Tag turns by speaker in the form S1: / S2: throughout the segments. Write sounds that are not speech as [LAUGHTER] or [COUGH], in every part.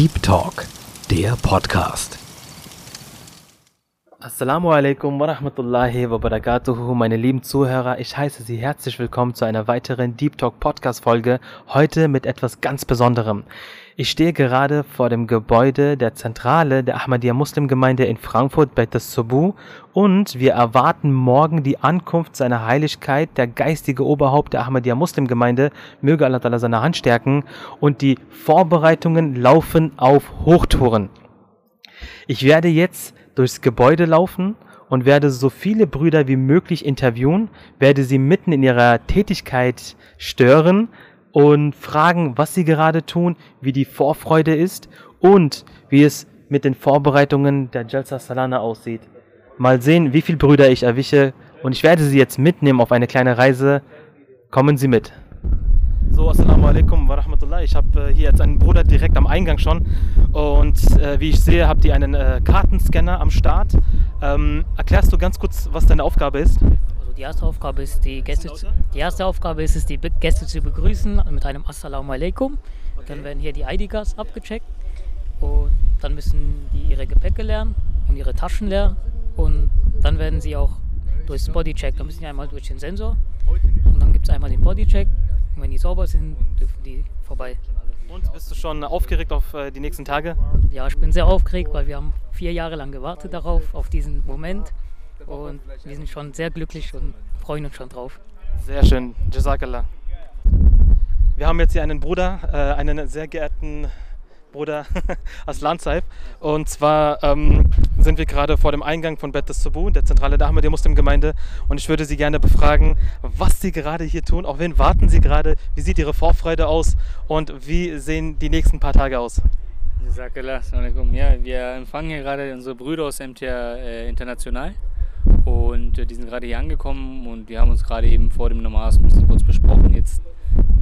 S1: Deep Talk, der Podcast.
S2: Assalamu alaikum wa rahmatullahi wa barakatuhu, meine lieben Zuhörer. Ich heiße Sie herzlich willkommen zu einer weiteren Deep Talk Podcast Folge. Heute mit etwas ganz Besonderem. Ich stehe gerade vor dem Gebäude der Zentrale der Ahmadiyya Muslimgemeinde in Frankfurt bei Subu und wir erwarten morgen die Ankunft seiner Heiligkeit, der geistige Oberhaupt der Ahmadiyya Muslimgemeinde, möge Allah seine Hand stärken und die Vorbereitungen laufen auf Hochtouren. Ich werde jetzt durchs Gebäude laufen und werde so viele Brüder wie möglich interviewen, werde sie mitten in ihrer Tätigkeit stören und fragen, was sie gerade tun, wie die Vorfreude ist und wie es mit den Vorbereitungen der Jalsa Salana aussieht. Mal sehen, wie viele Brüder ich erwische und ich werde sie jetzt mitnehmen auf eine kleine Reise. Kommen Sie mit. So, Assalamu alaikum wa Ich habe äh, hier jetzt einen Bruder direkt am Eingang schon. Und äh, wie ich sehe, habt ihr einen äh, Kartenscanner am Start. Ähm, erklärst du ganz kurz, was deine Aufgabe ist?
S3: Also die erste Aufgabe ist, die Gäste, zu, die erste Aufgabe ist es, die Gäste zu begrüßen mit einem Assalamu alaikum. Okay. Dann werden hier die ID-Cards abgecheckt. Und dann müssen die ihre Gepäcke lernen und ihre Taschen leeren. Und dann werden sie auch durchs Bodycheck, da müssen sie einmal durch den Sensor. Und dann gibt es einmal den Bodycheck und wenn die sauber sind, dürfen die vorbei.
S2: Und bist du schon aufgeregt auf äh, die nächsten Tage?
S3: Ja, ich bin sehr aufgeregt, weil wir haben vier Jahre lang gewartet darauf, auf diesen Moment. Und wir sind schon sehr glücklich und freuen uns schon drauf.
S2: Sehr schön, Jazakallah. Wir haben jetzt hier einen Bruder, äh, einen sehr geehrten Bruder [LAUGHS] Aslan Saib. Und zwar ähm, sind wir gerade vor dem Eingang von Bet Subu, der Zentrale der Ahmadiyya Muslimgemeinde. Und ich würde Sie gerne befragen, was Sie gerade hier tun, auf wen warten Sie gerade, wie sieht Ihre Vorfreude aus und wie sehen die nächsten paar Tage aus?
S4: Ja, wir empfangen hier gerade unsere Brüder aus MTR äh, International und äh, die sind gerade hier angekommen und wir haben uns gerade eben vor dem Namas ein bisschen kurz besprochen. Jetzt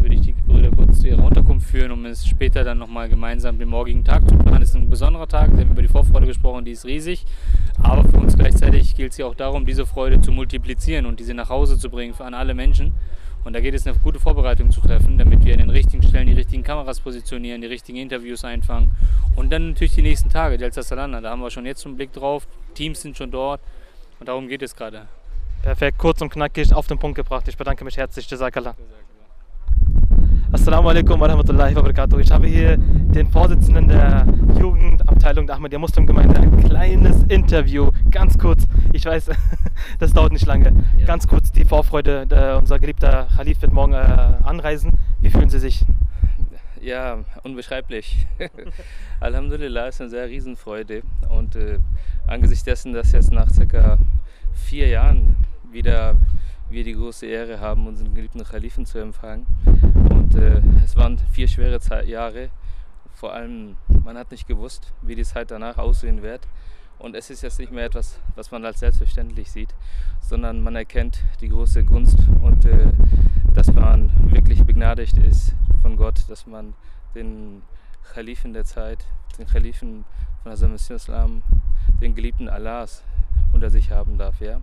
S4: würde ich die Brüder kurz zu ihrer Unterkunft führen, um es später dann nochmal gemeinsam den morgigen Tag zu planen. Es ist ein besonderer Tag, wir haben über die Vorfreude gesprochen, die ist riesig. Aber für uns gleichzeitig gilt es ja auch darum, diese Freude zu multiplizieren und diese nach Hause zu bringen für an alle Menschen. Und da geht es, eine gute Vorbereitung zu treffen, damit wir an den richtigen Stellen die richtigen Kameras positionieren, die richtigen Interviews einfangen. Und dann natürlich die nächsten Tage, Delta Salana, da haben wir schon jetzt einen Blick drauf. Teams sind schon dort und darum geht es gerade.
S2: Perfekt, kurz und knackig auf den Punkt gebracht. Ich bedanke mich herzlich. Jazakallah. Assalamu alaikum wa rahmatullahi wa barakatuh. Ich habe hier den Vorsitzenden der Jugendabteilung der Ahmadiyya Muslimgemeinde. Ein kleines Interview, ganz kurz. Ich weiß, [LAUGHS] das dauert nicht lange. Ja. Ganz kurz die Vorfreude. Der, unser geliebter Khalif wird morgen äh, anreisen. Wie fühlen Sie sich?
S4: Ja, unbeschreiblich. [LAUGHS] Alhamdulillah ist eine sehr Riesenfreude. Und äh, angesichts dessen, dass jetzt nach circa vier Jahren wieder wir die große Ehre haben, unseren geliebten Khalifen zu empfangen. Und äh, es waren vier schwere Zeit, Jahre. Vor allem, man hat nicht gewusst, wie die Zeit danach aussehen wird. Und es ist jetzt nicht mehr etwas, was man als selbstverständlich sieht, sondern man erkennt die große Gunst und äh, dass man wirklich begnadigt ist von Gott, dass man den Khalifen der Zeit, den Khalifen von Hazrat Islam, den geliebten Allahs unter sich haben darf. Ja?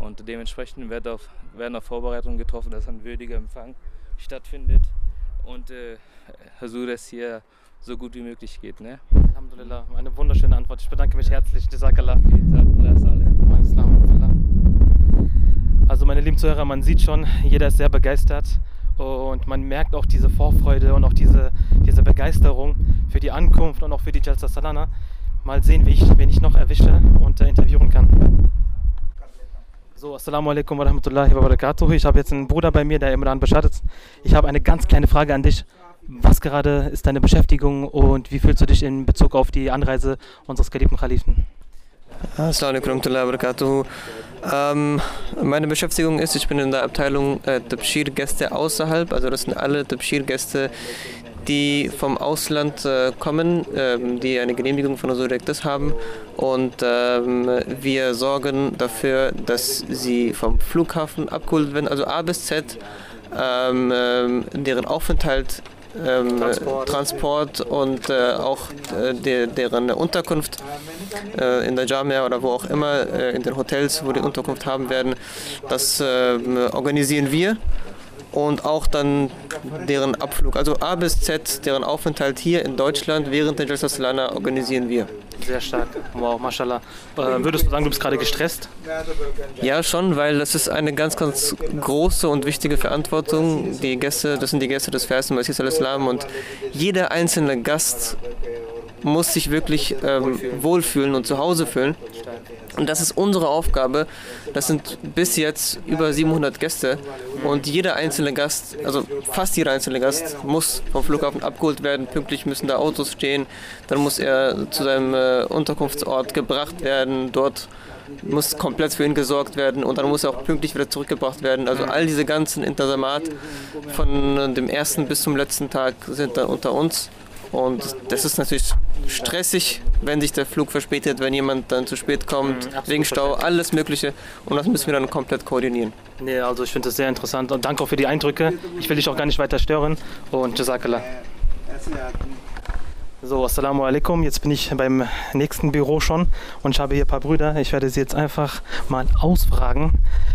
S4: Und dementsprechend wird auf, werden auch Vorbereitungen getroffen, dass ein würdiger Empfang stattfindet und äh, Hasur es hier so gut wie möglich geht. Ne?
S2: Alhamdulillah, eine wunderschöne Antwort. Ich bedanke mich herzlich. Jazakallah. Also meine lieben Zuhörer, man sieht schon, jeder ist sehr begeistert und man merkt auch diese Vorfreude und auch diese, diese Begeisterung für die Ankunft und auch für die Jalsa Salana. Mal sehen, wie ich, wen ich noch erwische und äh, interviewen kann. So, Assalamu alaikum wa rahmatullahi wa barakatuh. Ich habe jetzt einen Bruder bei mir, der Imran Bashar ist. Ich habe eine ganz kleine Frage an dich. Was gerade ist deine Beschäftigung und wie fühlst du dich in Bezug auf die Anreise unseres geliebten Khalifen?
S5: Assalamu alaikum wa barakatuh. Ähm, meine Beschäftigung ist, ich bin in der Abteilung äh, Tabshir-Gäste außerhalb. Also das sind alle Tabshir-Gäste, die vom Ausland äh, kommen, ähm, die eine Genehmigung von Rektus haben. Und ähm, wir sorgen dafür, dass sie vom Flughafen abgeholt werden, also A bis Z, ähm, ähm deren Aufenthalt ähm, Transport. Transport. und äh, auch äh, de, deren Unterkunft äh, in der Jamia oder wo auch immer, äh, in den Hotels, wo die Unterkunft haben werden, das ähm, organisieren wir. Und auch dann deren Abflug. Also A bis Z, deren Aufenthalt hier in Deutschland während der Jalsa Salana organisieren wir.
S2: Sehr stark. Wow, mashallah. Äh, würdest du sagen, du bist gerade gestresst?
S5: Ja, schon, weil das ist eine ganz, ganz große und wichtige Verantwortung. Die Gäste, das sind die Gäste des Versen Messias al-Islam und jeder einzelne Gast muss sich wirklich ähm, wohlfühlen und zu Hause fühlen. Und das ist unsere Aufgabe. Das sind bis jetzt über 700 Gäste und jeder einzelne Gast, also fast jeder einzelne Gast, muss vom Flughafen abgeholt werden. Pünktlich müssen da Autos stehen. Dann muss er zu seinem äh, Unterkunftsort gebracht werden. Dort muss komplett für ihn gesorgt werden und dann muss er auch pünktlich wieder zurückgebracht werden. Also all diese ganzen Intersamat von dem ersten bis zum letzten Tag sind dann unter uns. Und das ist natürlich stressig, wenn sich der Flug verspätet, wenn jemand dann zu spät kommt, wegen Stau, alles Mögliche. Und das müssen wir dann komplett koordinieren.
S2: Nee, also ich finde das sehr interessant und danke auch für die Eindrücke. Ich will dich auch gar nicht weiter stören und Jazakallah. So, Assalamu alaikum. Jetzt bin ich beim nächsten Büro schon und ich habe hier ein paar Brüder. Ich werde sie jetzt einfach mal ausfragen.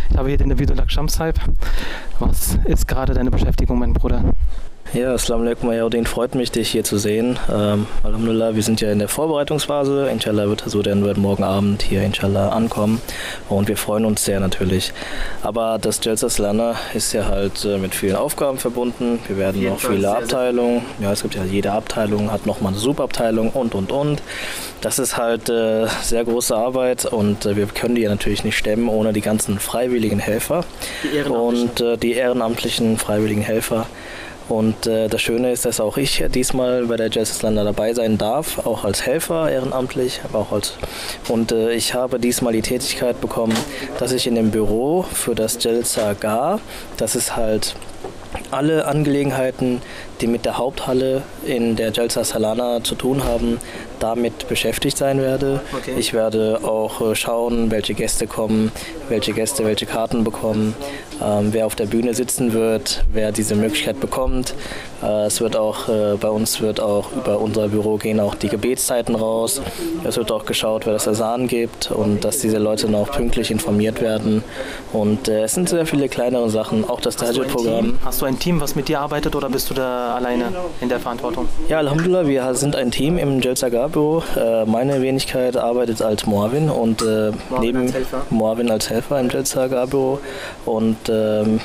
S2: Ich habe hier den Vidulak Shamsaib. Was ist gerade deine Beschäftigung, mein Bruder?
S6: Ja, Assalamu alaikum, Ayodin. Freut mich, dich hier zu sehen. Ähm, Alhamdulillah, wir sind ja in der Vorbereitungsphase. Inshallah wird so dann wird morgen Abend hier Inshallah ankommen und wir freuen uns sehr natürlich. Aber das Jalsa Slana ist ja halt äh, mit vielen Aufgaben verbunden. Wir werden noch viele Abteilungen. Ja, es gibt ja jede Abteilung hat nochmal eine Subabteilung und und und. Das ist halt äh, sehr große Arbeit und äh, wir können die ja natürlich nicht stemmen ohne die ganzen freiwilligen Helfer
S2: Die
S6: und äh, die ehrenamtlichen freiwilligen Helfer. Und äh, das Schöne ist, dass auch ich diesmal bei der Jazzislander dabei sein darf, auch als Helfer ehrenamtlich, aber auch als und äh, ich habe diesmal die Tätigkeit bekommen, dass ich in dem Büro für das Jalsa Gar, das ist halt alle Angelegenheiten, die mit der Haupthalle in der Jalsa Salana zu tun haben, damit beschäftigt sein werde.
S2: Okay.
S6: Ich werde auch äh, schauen, welche Gäste kommen, welche Gäste welche Karten bekommen, ähm, wer auf der Bühne sitzen wird, wer diese Möglichkeit bekommt. Äh, es wird auch äh, bei uns wird auch über unser Büro gehen auch die Gebetszeiten raus. Es wird auch geschaut, wer das Asan gibt und dass diese Leute noch pünktlich informiert werden. Und äh, es sind sehr viele kleinere Sachen, auch das.
S2: Team? Hast du ein Team, was mit dir arbeitet oder bist du da alleine in der Verantwortung?
S6: Ja, Alhamdulillah, wir sind ein Team im Jelzagar-Büro. Äh, meine Wenigkeit arbeitet als Moavin und äh, neben
S2: als Helfer?
S6: Moavin als Helfer im Jelzagar-Büro. Und ähm,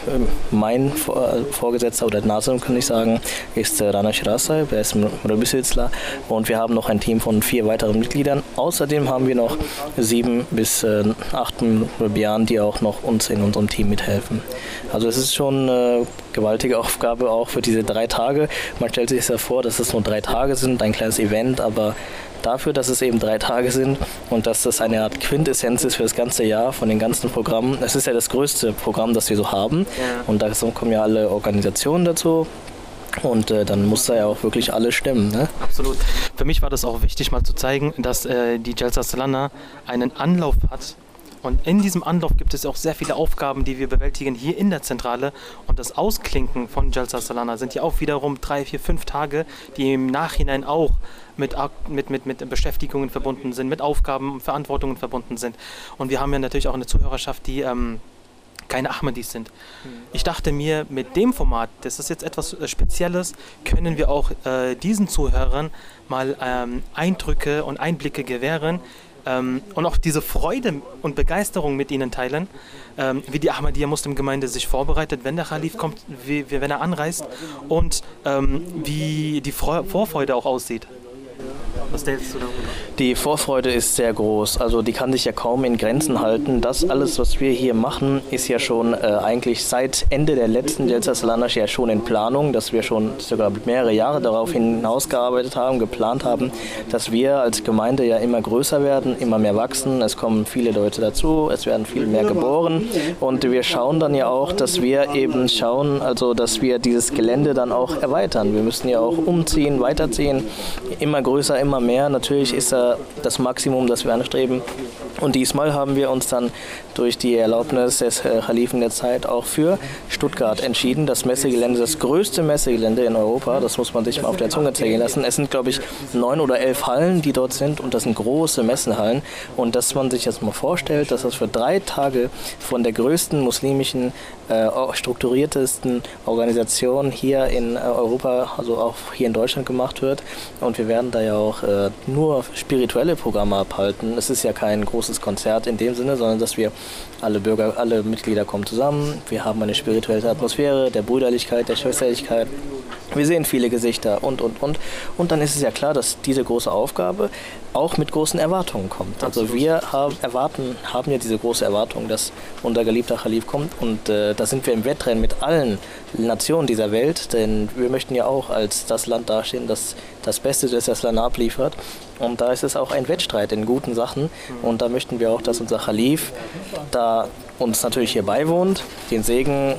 S6: mein Vor Vorgesetzter oder Nasum, kann ich sagen, ist äh, Rana Shirasai, der ist Murabisitzler. Und wir haben noch ein Team von vier weiteren Mitgliedern. Außerdem haben wir noch sieben bis äh, acht Murabian, die auch noch uns in unserem Team mithelfen. Also es ist schon eine gewaltige Aufgabe auch für diese drei Tage. Man stellt sich ja vor, dass es nur drei Tage sind, ein kleines Event, aber dafür, dass es eben drei Tage sind und dass das eine Art Quintessenz ist für das ganze Jahr von den ganzen Programmen. Es ist ja das größte Programm, das wir so haben
S2: Ja.
S6: und da kommen ja alle Organisationen dazu und äh, dann muss da ja auch wirklich alles stimmen. Ne?
S2: Absolut. Für mich war das auch wichtig, mal zu zeigen, dass äh, die Jalsa Salana einen Anlauf hat. Und in diesem Anlauf gibt es auch sehr viele Aufgaben, die wir bewältigen hier in der Zentrale. Und das Ausklinken von Jalsa Salana sind ja auch wiederum drei, vier, fünf Tage, die im Nachhinein auch mit, mit, mit, mit Beschäftigungen verbunden sind, mit Aufgaben und Verantwortungen verbunden sind. Und wir haben ja natürlich auch eine Zuhörerschaft, die ähm, keine Ahmadis sind. Ich dachte mir, mit dem Format, das ist jetzt etwas äh, Spezielles, können wir auch äh, diesen Zuhörern mal ähm, Eindrücke und Einblicke gewähren ähm, und auch diese Freude und Begeisterung mit ihnen teilen, ähm, wie die Ahmadiyya Muslimgemeinde sich vorbereitet, wenn der Khalif kommt, wie, wie, wenn er anreist und ähm, wie die Freu Vorfreude auch aussieht. Was denkst du darüber?
S6: Die Vorfreude ist sehr groß, also die kann sich ja kaum in Grenzen halten. Das alles, was wir hier machen, ist ja schon äh, eigentlich seit Ende der letzten Jelsa Salanash ja schon in Planung, dass wir schon sogar mehrere Jahre darauf hinausgearbeitet haben, geplant haben, dass wir als Gemeinde ja immer größer werden, immer mehr wachsen. Es kommen viele Leute dazu, es werden viel mehr geboren und wir schauen dann ja auch, dass wir eben schauen, also dass wir dieses Gelände dann auch erweitern. Wir müssen ja auch umziehen, weiterziehen, immer größer, immer mehr. Natürlich ist da das Maximum, das wir anstreben, Und diesmal haben wir uns dann durch die Erlaubnis des äh, Khalifen der Zeit auch für Stuttgart entschieden. Das Messegelände, das größte Messegelände in Europa, das muss man sich mal auf der Zunge zählen lassen. Es sind, glaube ich, neun oder elf Hallen, die dort sind und das sind große Messenhallen. Und dass man sich jetzt mal vorstellt, dass das für drei Tage von der größten muslimischen, äh, strukturiertesten Organisation hier in äh, Europa, also auch hier in Deutschland gemacht wird. Und wir werden da ja auch äh, nur spirituelle Programme abhalten. Es ist ja kein großes Konzert in dem Sinne, sondern dass wir alle Bürger, alle Mitglieder kommen zusammen. Wir haben eine spirituelle Atmosphäre der Brüderlichkeit, der Schwesterlichkeit. Wir sehen viele Gesichter und, und, und. Und dann ist es ja klar, dass diese große Aufgabe auch mit großen Erwartungen kommt. Also wir haben, erwarten, haben ja diese große Erwartung, dass unser geliebter Khalif kommt. Und äh, da sind wir im Wettrennen mit allen Nationen dieser Welt, denn wir möchten ja auch als das Land dastehen, das das Beste das das Land abliefert. Und da ist es auch ein Wettstreit in guten Sachen. Und da möchten wir auch, dass unser Khalif da uns natürlich hier beiwohnt, den Segen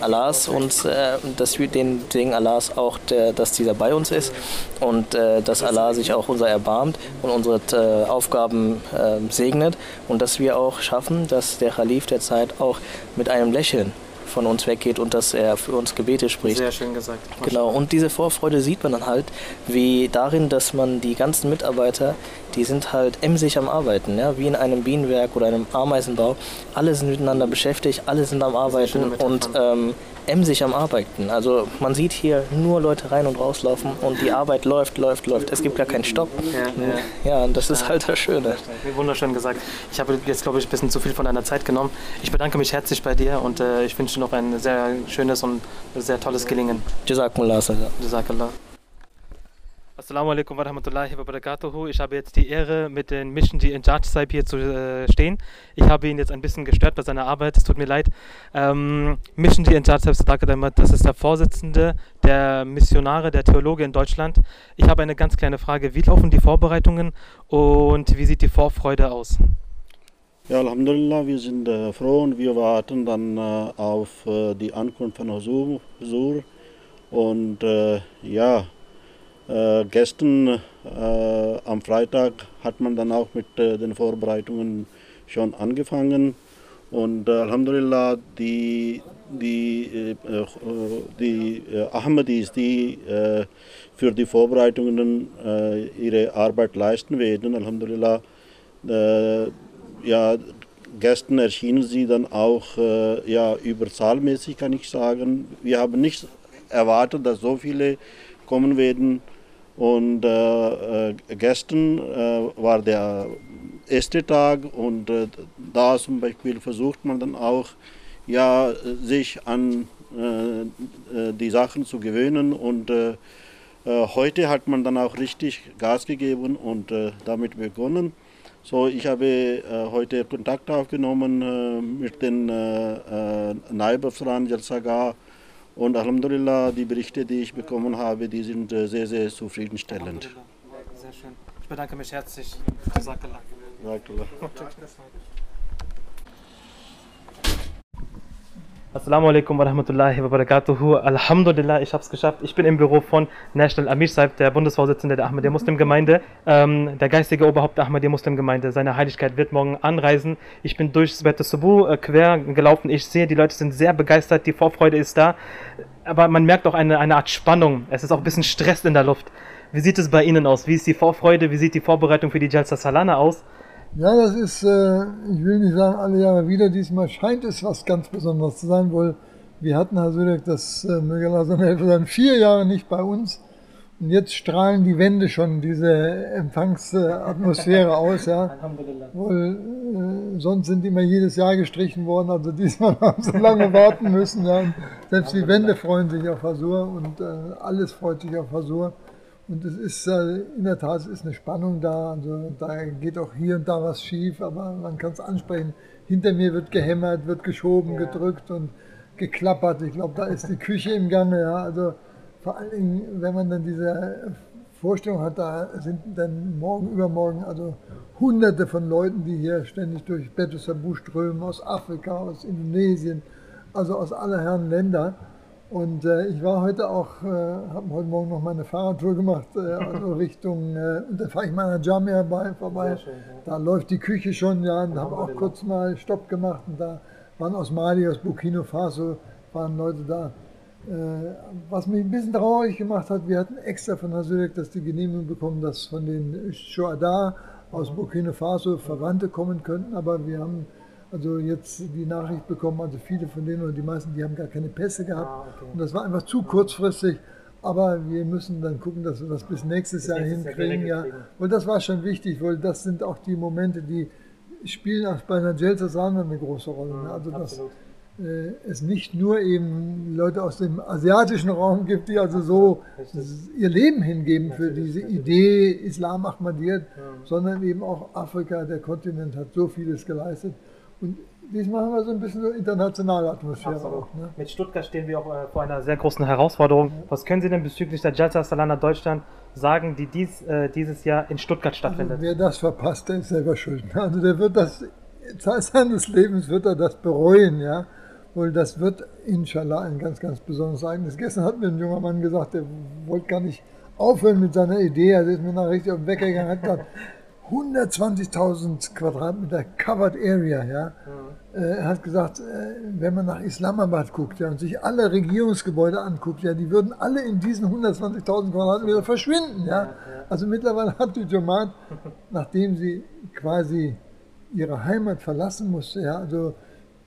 S6: Allahs uns, äh, dass wir den Segen Allahs auch, der, dass dieser bei uns ist und äh, dass Allah sich auch unser erbarmt und unsere äh, Aufgaben äh, segnet und dass wir auch schaffen, dass der Khalif der Zeit auch mit einem Lächeln von uns weggeht und dass er für uns Gebete spricht.
S2: Sehr schön gesagt.
S6: Genau, und diese Vorfreude sieht man dann halt, wie darin, dass man die ganzen Mitarbeiter, die sind halt emsig am Arbeiten, ja, wie in einem Bienenwerk oder einem Ameisenbau. Alle sind miteinander beschäftigt, alle sind am Arbeiten und ähm, emsig am Arbeiten. Also man sieht hier nur Leute rein und rauslaufen und die Arbeit läuft, läuft, läuft. Es gibt gar keinen Stopp. Ja, ja. ja das ist halt das Schöne.
S2: Wunderschön gesagt. Ich habe jetzt, glaube ich, ein bisschen zu viel von deiner Zeit genommen. Ich bedanke mich herzlich bei dir und äh, ich wünsche noch ein sehr schönes und sehr tolles Gelingen.
S6: Jazakumullah.
S2: Jazakallah. Assalamu alaikum wa rahmatullahi wa barakatuhu. Ich habe jetzt die Ehre, mit den Missionji in Judge Saib hier zu äh, stehen. Ich habe ihn jetzt ein bisschen gestört bei seiner Arbeit, es tut mir leid. Ähm, Missionji in Judge Saib das ist der Vorsitzende der Missionare, der Theologe in Deutschland. Ich habe eine ganz kleine Frage. Wie laufen die Vorbereitungen und wie sieht die Vorfreude aus?
S7: Ja, Alhamdulillah, wir sind äh, froh und wir warten dann äh, auf äh, die Ankunft von Husur. Und äh, ja, äh, gestern äh, am Freitag hat man dann auch mit äh, den Vorbereitungen schon angefangen. Und äh, Alhamdulillah, die, die, äh, äh, die Ahmadis, die für die Vorbereitungen ihre Arbeit leisten werden, Alhamdulillah, ja, gestern erschienen sie dann auch ja, überzahlmäßig, kann ich sagen. Wir haben nicht erwartet, dass so viele kommen werden. Und äh, äh, gestern äh, war der erste Tag und äh, da zum Beispiel versucht man dann auch, ja, sich an äh, äh, die Sachen zu gewöhnen und heute hat man dann auch richtig Gas gegeben und damit begonnen. So, ich habe heute Kontakt aufgenommen mit den äh, Naibafran Jalsaga und Alhamdulillah, die Berichte, die ich bekommen habe, die sind äh, sehr, sehr zufriedenstellend.
S2: Sehr schön. Ich bedanke mich herzlich.
S7: Jazakallah. Jazakallah.
S2: Assalamu alaikum wa rahmatullahi wa barakatuhu. Alhamdulillah, ich habe es geschafft. Ich bin im Büro von National Amir Saib, der Bundesvorsitzende der Ahmadiyya Muslim Gemeinde, ähm, der geistige Oberhaupt der Ahmadiyya Muslim Gemeinde. Seine Heiligkeit wird morgen anreisen. Ich bin durchs Bett Subu äh, quer gelaufen. Ich sehe, die Leute sind sehr begeistert, die Vorfreude ist da. Aber man merkt auch eine, eine Art Spannung. Es ist auch ein bisschen Stress in der Luft. Wie sieht es bei Ihnen aus? Wie ist die Vorfreude? Wie sieht die Vorbereitung für die Jalsa Salana aus?
S8: Ja, das ist, äh, ich will nicht sagen alle Jahre wieder, diesmal scheint es was ganz Besonderes zu sein, weil wir hatten Hasurek, das äh, möge Allah seine Hilfe sein, vier Jahre nicht bei uns. Und jetzt strahlen die Wände schon diese Empfangsatmosphäre [LAUGHS] aus, ja. Weil, äh, sonst sind immer jedes Jahr gestrichen worden, also diesmal [LAUGHS] haben sie lange warten müssen. Ja. Selbst die Wände freuen sich auf Hasur und äh, alles freut sich auf Hasur. Und es ist äh, in der Tat, es ist eine Spannung da. Also da geht auch hier und da was schief, aber man kann es ansprechen. Hinter mir wird gehämmert, wird geschoben, ja. gedrückt und geklappert. Ich glaube, da ist die Küche im Gange. Ja. Also vor allen Dingen, wenn man dann diese Vorstellung hat, da sind dann morgen, übermorgen, also hunderte von Leuten, die hier ständig durch Betusabu strömen, aus Afrika, aus Indonesien, also aus aller Herren Länder. Und äh, ich war heute auch, äh, habe heute Morgen noch meine Fahrradtour gemacht, äh, [LAUGHS] also Richtung, äh, und da fahre ich meiner Jamia bei, vorbei.
S2: Schön, ja.
S8: Da läuft die Küche schon, ja, und habe auch kurz mal Stopp gemacht. Und da waren aus Mali, aus Burkina Faso, waren Leute da. Äh, was mich ein bisschen traurig gemacht hat, wir hatten extra von Hasürek das die Genehmigung bekommen, dass von den Shuada aus Burkina Faso Verwandte kommen könnten, aber wir haben also jetzt die Nachricht bekommen, also viele von denen oder die meisten, die haben gar keine Pässe gehabt
S2: Ah, okay.
S8: und das war einfach zu kurzfristig. Aber wir müssen dann gucken, dass wir das bis nächstes Jahr
S2: nächstes Jahr
S8: hinkriegen.
S2: geregelt
S8: Ja. Und das war schon wichtig, weil das sind auch die Momente, die spielen auch bei einer Jelsa Sana eine große Rolle. ne? Also dass äh, es nicht nur eben Leute aus dem asiatischen Raum gibt, die also so ihr Leben hingeben für diese Idee Islam Ahmadiyyat, sondern eben auch Afrika, der Kontinent hat so vieles geleistet. Und diesmal haben wir so ein bisschen so internationale Atmosphäre
S2: Absolut.
S8: auch. Ne?
S2: Mit Stuttgart stehen wir auch äh, vor einer sehr großen Herausforderung. Was können Sie denn bezüglich der Jalsa Salana Deutschland sagen, die dies, äh, dieses Jahr in Stuttgart stattfindet?
S8: Wer das verpasst, der ist selber schuld. [LAUGHS] Also der wird das, Zeit seines Lebens wird er das bereuen, ja. Wohl das wird inshallah ein ganz, ganz besonderes Ereignis. Gestern hat mir ein junger Mann gesagt, der wollte gar nicht aufhören mit seiner Idee. Also ist mir nach richtig auf den Wecker gegangen, hat gesagt, [LAUGHS] 120.000 Quadratmeter Covered Area, ja. Äh, Er hat gesagt, äh, wenn man nach Islamabad guckt ja, und sich alle Regierungsgebäude anguckt, ja, die würden alle in diesen 120.000 Quadratmeter verschwinden. Ja. Also mittlerweile hat die Jamaat, [LAUGHS] nachdem sie quasi ihre Heimat verlassen musste, ja, also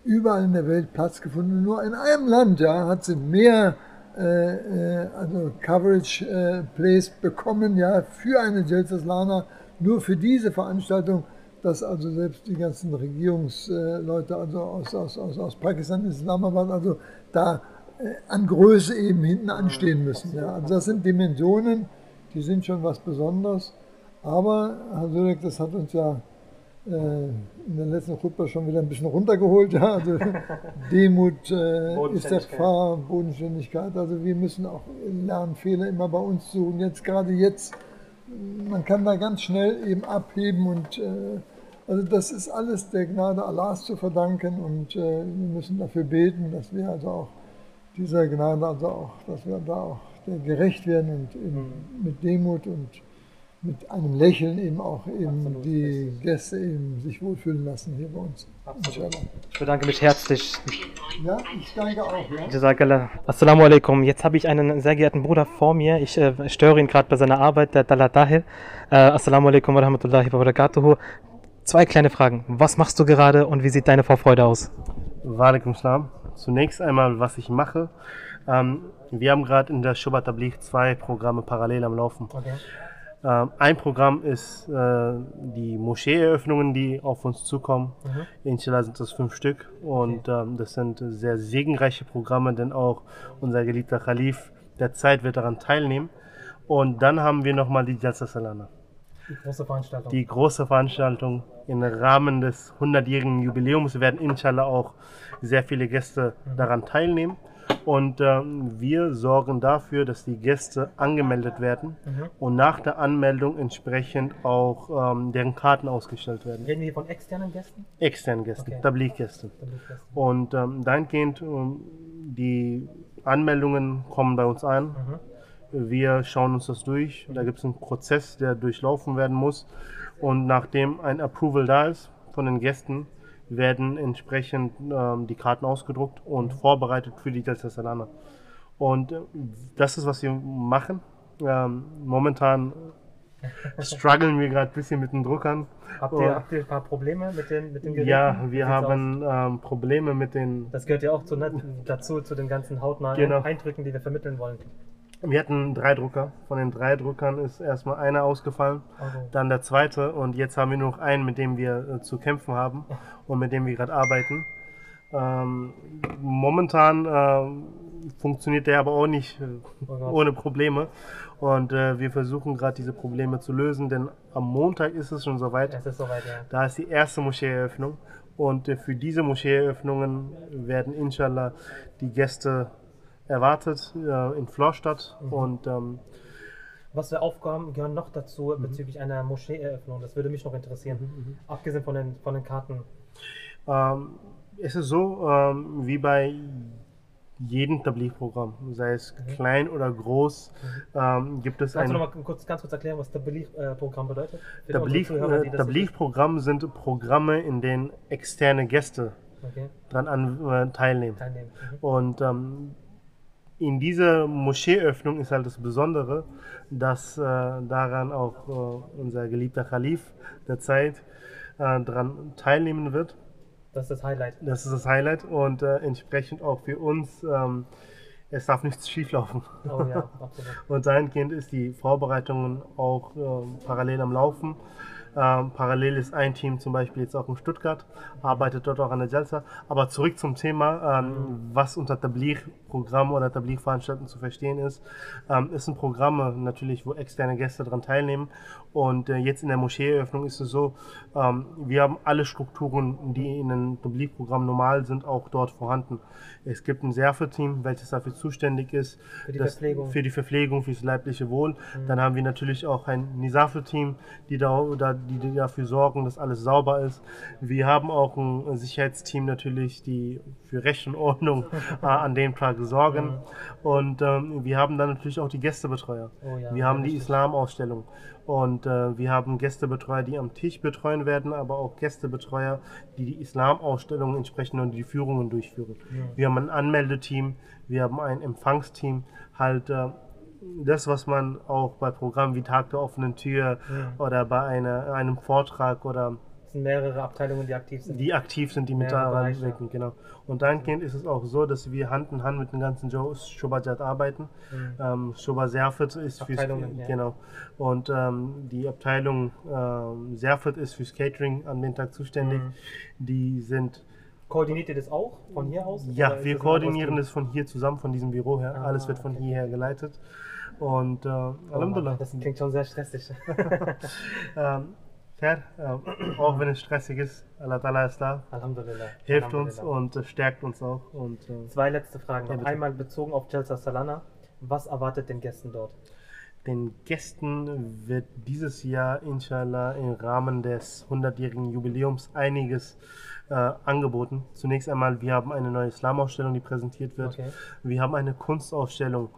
S8: überall in der Welt Platz gefunden. Nur in einem Land ja, hat sie mehr äh, äh, also Coverage Place bekommen ja, für eine Jalsas Lana, nur für diese Veranstaltung, dass also selbst die ganzen Regierungsleute also aus, aus, aus, aus Pakistan, Islamabad, also da äh, an Größe eben hinten anstehen müssen. Ja. Also das sind Dimensionen, die sind schon was Besonderes. Aber, Herr Sürek, das hat uns ja äh, in der letzten Gruppe schon wieder ein bisschen runtergeholt. Ja. Also [LAUGHS] Demut äh, ist der Fahr, Bodenständigkeit. Also wir müssen auch lernen, Fehler immer bei uns suchen. Jetzt gerade jetzt, man kann da ganz schnell eben abheben und äh, also das ist alles der Gnade Allahs zu verdanken und äh, wir müssen dafür beten, dass wir also auch dieser Gnade, also auch, dass wir da auch gerecht werden und eben mit Demut und mit einem Lächeln eben auch eben die Gäste eben sich wohlfühlen lassen hier bei uns.
S2: Ich bedanke mich herzlich.
S8: Ja, ich danke auch. Ja.
S2: Assalamu alaikum. Jetzt habe ich einen sehr geehrten Bruder vor mir. Ich äh, störe ihn gerade bei seiner Arbeit, der Dalla Tahir. Äh, Assalamu alaikum wa rahmatullahi wa barakatuhu. Zwei kleine Fragen. Was machst du gerade und wie sieht deine Vorfreude aus?
S9: Walaikum Salam. Zunächst einmal, was ich mache. Ähm, wir haben gerade in der Shubat Tabligh zwei Programme parallel am Laufen. Ähm, ein Programm ist äh, die Moscheeeröffnungen, die auf uns zukommen. Inshallah sind das fünf Stück und ähm, das sind sehr segenreiche Programme, denn auch unser geliebter Khalif der Zeit wird daran teilnehmen. Und dann haben wir nochmal die Jalsa Salana.
S2: Die große Veranstaltung.
S9: Die große Veranstaltung im Rahmen des 100-jährigen Jubiläums werden inshallah auch sehr viele Gäste daran teilnehmen. Und ähm, wir sorgen dafür, dass die Gäste angemeldet werden und nach der Anmeldung entsprechend auch ähm, deren Karten ausgestellt werden.
S2: Reden wir von externen Gästen?
S9: Externen Gästen,
S2: Okay.
S9: Tabligh-Gäste. Und ähm, dahingehend, ähm, die Anmeldungen kommen bei uns an. Wir schauen uns das durch. Da gibt es einen Prozess, der durchlaufen werden muss. Und nachdem ein Approval da ist von den Gästen, werden entsprechend ähm, die Karten ausgedruckt und vorbereitet für die Delta Salana. Und äh, das ist, was wir machen. Ähm, momentan [LAUGHS] strugglen wir gerade ein bisschen mit den Druckern.
S2: Habt ihr, habt ihr ein paar Probleme mit den, mit den Geräten?
S9: Ja, wir haben ähm, Probleme mit den.
S2: Das gehört ja auch zu, ne, dazu, zu den ganzen hautnahen
S9: Genau.
S2: Eindrücken, die wir vermitteln wollen.
S9: Wir hatten drei Drucker. Von den drei Druckern ist erstmal einer ausgefallen,
S2: Also,
S9: dann der zweite und jetzt haben wir nur noch einen, mit dem wir äh, zu kämpfen haben und mit dem wir gerade arbeiten. Ähm, momentan ähm, funktioniert der aber auch nicht äh,
S2: Oh
S9: ohne Probleme und äh, wir versuchen gerade diese Probleme zu lösen, denn am Montag ist es schon soweit.
S2: es ist soweit, ja.
S9: Da ist die erste Moscheeeröffnung und äh, für diese Moscheeeröffnungen werden inshallah die Gäste erwartet äh, in Florstadt und ähm,
S2: Was für Aufgaben gehören noch dazu bezüglich einer Moscheeeröffnung? Das würde mich noch interessieren. Abgesehen von den, von den Karten.
S9: ähm, es ist so, ähm, wie bei jedem Tabligh-Programm, sei es klein oder groß, ähm, gibt es
S2: Kannst du
S9: ein
S2: noch mal kurz, ganz kurz erklären, was Tabligh-Programm bedeutet? Für unsere Zuhörer, die
S9: Tabligh- äh, Tabligh-Programm sind Programme, in denen externe Gäste
S2: Okay.
S9: dran an, äh, teilnehmen.
S2: Teilnehmen. Mhm.
S9: Und ähm, in dieser Moscheeöffnung ist halt das Besondere, dass äh, daran auch äh, unser geliebter Khalif der Zeit äh, daran teilnehmen wird.
S2: Das ist das Highlight.
S9: Das ist das Highlight und äh, entsprechend auch für uns, ähm, es darf nichts schieflaufen.
S2: Oh ja, [LAUGHS] absolut.
S9: Und dahingehend ist die Vorbereitung auch ähm, parallel am Laufen. Ähm, parallel ist ein Team zum Beispiel jetzt auch in Stuttgart, arbeitet dort auch an der Jalsa. Aber zurück zum Thema, ähm, was unter Tabligh-Programm oder Tabligh-Veranstaltungen zu verstehen ist. Ähm, es sind Programme natürlich, wo externe Gäste daran teilnehmen. Und äh, jetzt in der Moscheeeröffnung ist es so, ähm, wir haben alle Strukturen, die in einem Tabligh-Programm normal sind, auch dort vorhanden. Es gibt ein Serfe-Team, welches dafür zuständig ist.
S2: Für die
S9: das-
S2: Verpflegung.
S9: Für die Verpflegung, fürs leibliche Wohl. Dann haben wir natürlich auch ein Nisafe-Team, die, da, da, die, dafür sorgen, dass alles sauber ist. Wir haben auch ein Sicherheitsteam natürlich, die für Recht und Ordnung [LAUGHS] äh, an dem Tag sorgen. Und ähm, wir haben dann natürlich auch die Gästebetreuer.
S2: Oh ja,
S9: wir haben die. Islamausstellung. Und äh, wir haben Gästebetreuer, die am Tisch betreuen werden, aber auch Gästebetreuer, die die Islamausstellung entsprechend und die Führungen durchführen. Wir haben ein Anmeldeteam, wir haben ein Empfangsteam, halt äh, das, was man auch bei Programmen wie Tag der offenen Tür oder bei einer, einem Vortrag oder
S2: Es sind mehrere Abteilungen, die aktiv sind.
S9: die aktiv sind, die mit daran wirken, genau. Und dahingehend ist es auch so, dass wir Hand in Hand mit den ganzen Shobajat arbeiten. Ähm, Shoba Serfet ist fürs,
S2: Mhm. Ja.
S9: genau. Und ähm, die Abteilung ähm, Serfet ist fürs Catering an den Tag zuständig.
S2: Mhm.
S9: Die sind
S2: Koordiniert ihr das auch von hier aus?
S9: ja, wir koordinieren das von hier zusammen, von diesem Büro her.
S2: Ah,
S9: Alles wird von
S2: okay.
S9: hierher geleitet. Und äh?
S2: Oh
S9: Alhamdulillah.
S2: Das klingt schon sehr stressig. [LAUGHS] [LAUGHS]
S9: Ähm, fair, äh, auch wenn es stressig ist, Allah Ta'ala ist da,
S2: Alhamdulillah.
S9: hilft uns
S2: Alhamdulillah.
S9: und äh, stärkt uns auch. Und, äh,
S2: Zwei letzte Fragen
S9: Ja.
S2: Einmal bezogen auf Jalsa Salana. Was erwartet den Gästen dort?
S9: Den Gästen wird dieses Jahr inshallah im Rahmen des 100-jährigen Jubiläums einiges äh, angeboten. Zunächst einmal, wir haben eine neue Islamausstellung, die präsentiert wird.
S2: Okay.
S9: Wir haben eine Kunstausstellung.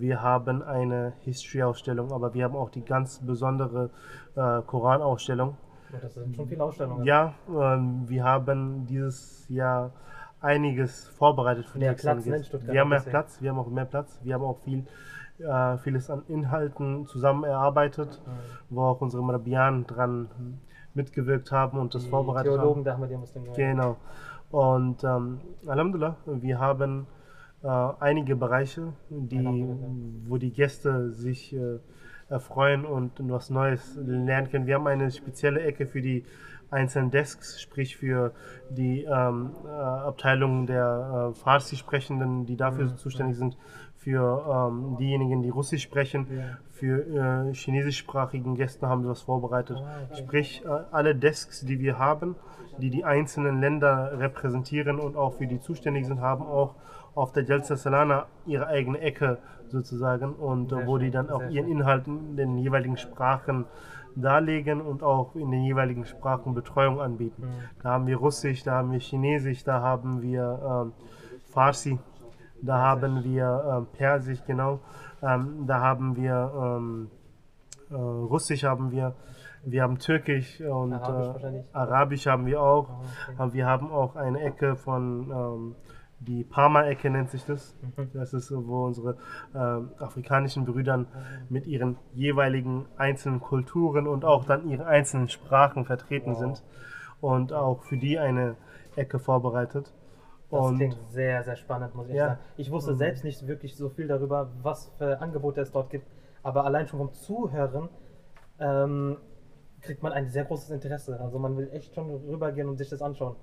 S9: Wir haben eine History-Ausstellung, aber wir haben auch die ganz besondere äh, Koranausstellung.
S2: Das sind schon viele Ausstellungen.
S9: Ja, ähm, wir haben dieses Jahr einiges vorbereitet für
S2: Mehr
S9: die
S2: Platz, ne. Stuttgart,
S9: Wir haben mehr. Platz, wir haben auch mehr Platz, wir haben auch viel, äh, vieles an Inhalten zusammen erarbeitet, wo auch unsere Marabianen dran mitgewirkt haben und das
S2: Die
S9: vorbereitet
S2: Theologen
S9: haben.
S2: der Ahmadiyya-Muslime.
S9: Genau. Und ähm, Alhamdulillah, wir haben einige Bereiche, die, wo die Gäste sich äh, erfreuen und was Neues lernen können. Wir haben eine spezielle Ecke für die einzelnen Desks, sprich für die ähm, äh, Abteilungen der äh, Farsi-Sprechenden, die dafür
S2: Mhm.
S9: zuständig sind, für ähm, diejenigen, die Russisch sprechen, für äh, chinesischsprachigen Gäste haben wir was vorbereitet.
S2: Ah.
S9: Sprich, äh, alle Desks, die wir haben, die die einzelnen Länder repräsentieren und auch für die zuständig sind, haben auch auf der Jalsa Salana ihre eigene Ecke sozusagen und äh,
S2: Sehr
S9: wo die
S2: schön,
S9: dann auch ihren. Inhalt in den jeweiligen Sprachen darlegen und auch in den jeweiligen Sprachen Betreuung anbieten.
S2: Mhm.
S9: Da haben wir Russisch, da haben wir Chinesisch, da haben wir ähm, Farsi, da haben wir ähm, Persisch, genau, ähm, da haben wir ähm, äh, Russisch haben wir, wir haben Türkisch und
S2: Arabisch
S9: äh. Arabisch haben wir auch.
S2: Ah, okay.
S9: Wir haben auch eine Ecke von, ähm, die Parma-Ecke nennt sich das.
S2: Mhm.
S9: Das ist, so, wo unsere ähm, afrikanischen Brüder mit ihren jeweiligen einzelnen Kulturen und auch dann ihren einzelnen Sprachen vertreten sind. Und auch für die eine Ecke vorbereitet.
S2: Das
S9: und
S2: klingt sehr, sehr spannend, muss ich
S9: Ja.
S2: sagen. Ich wusste selbst nicht wirklich so viel darüber, was für Angebote es dort gibt, aber allein schon vom Zuhören ähm, kriegt man ein sehr großes Interesse. Also man will echt schon rübergehen und sich das anschauen.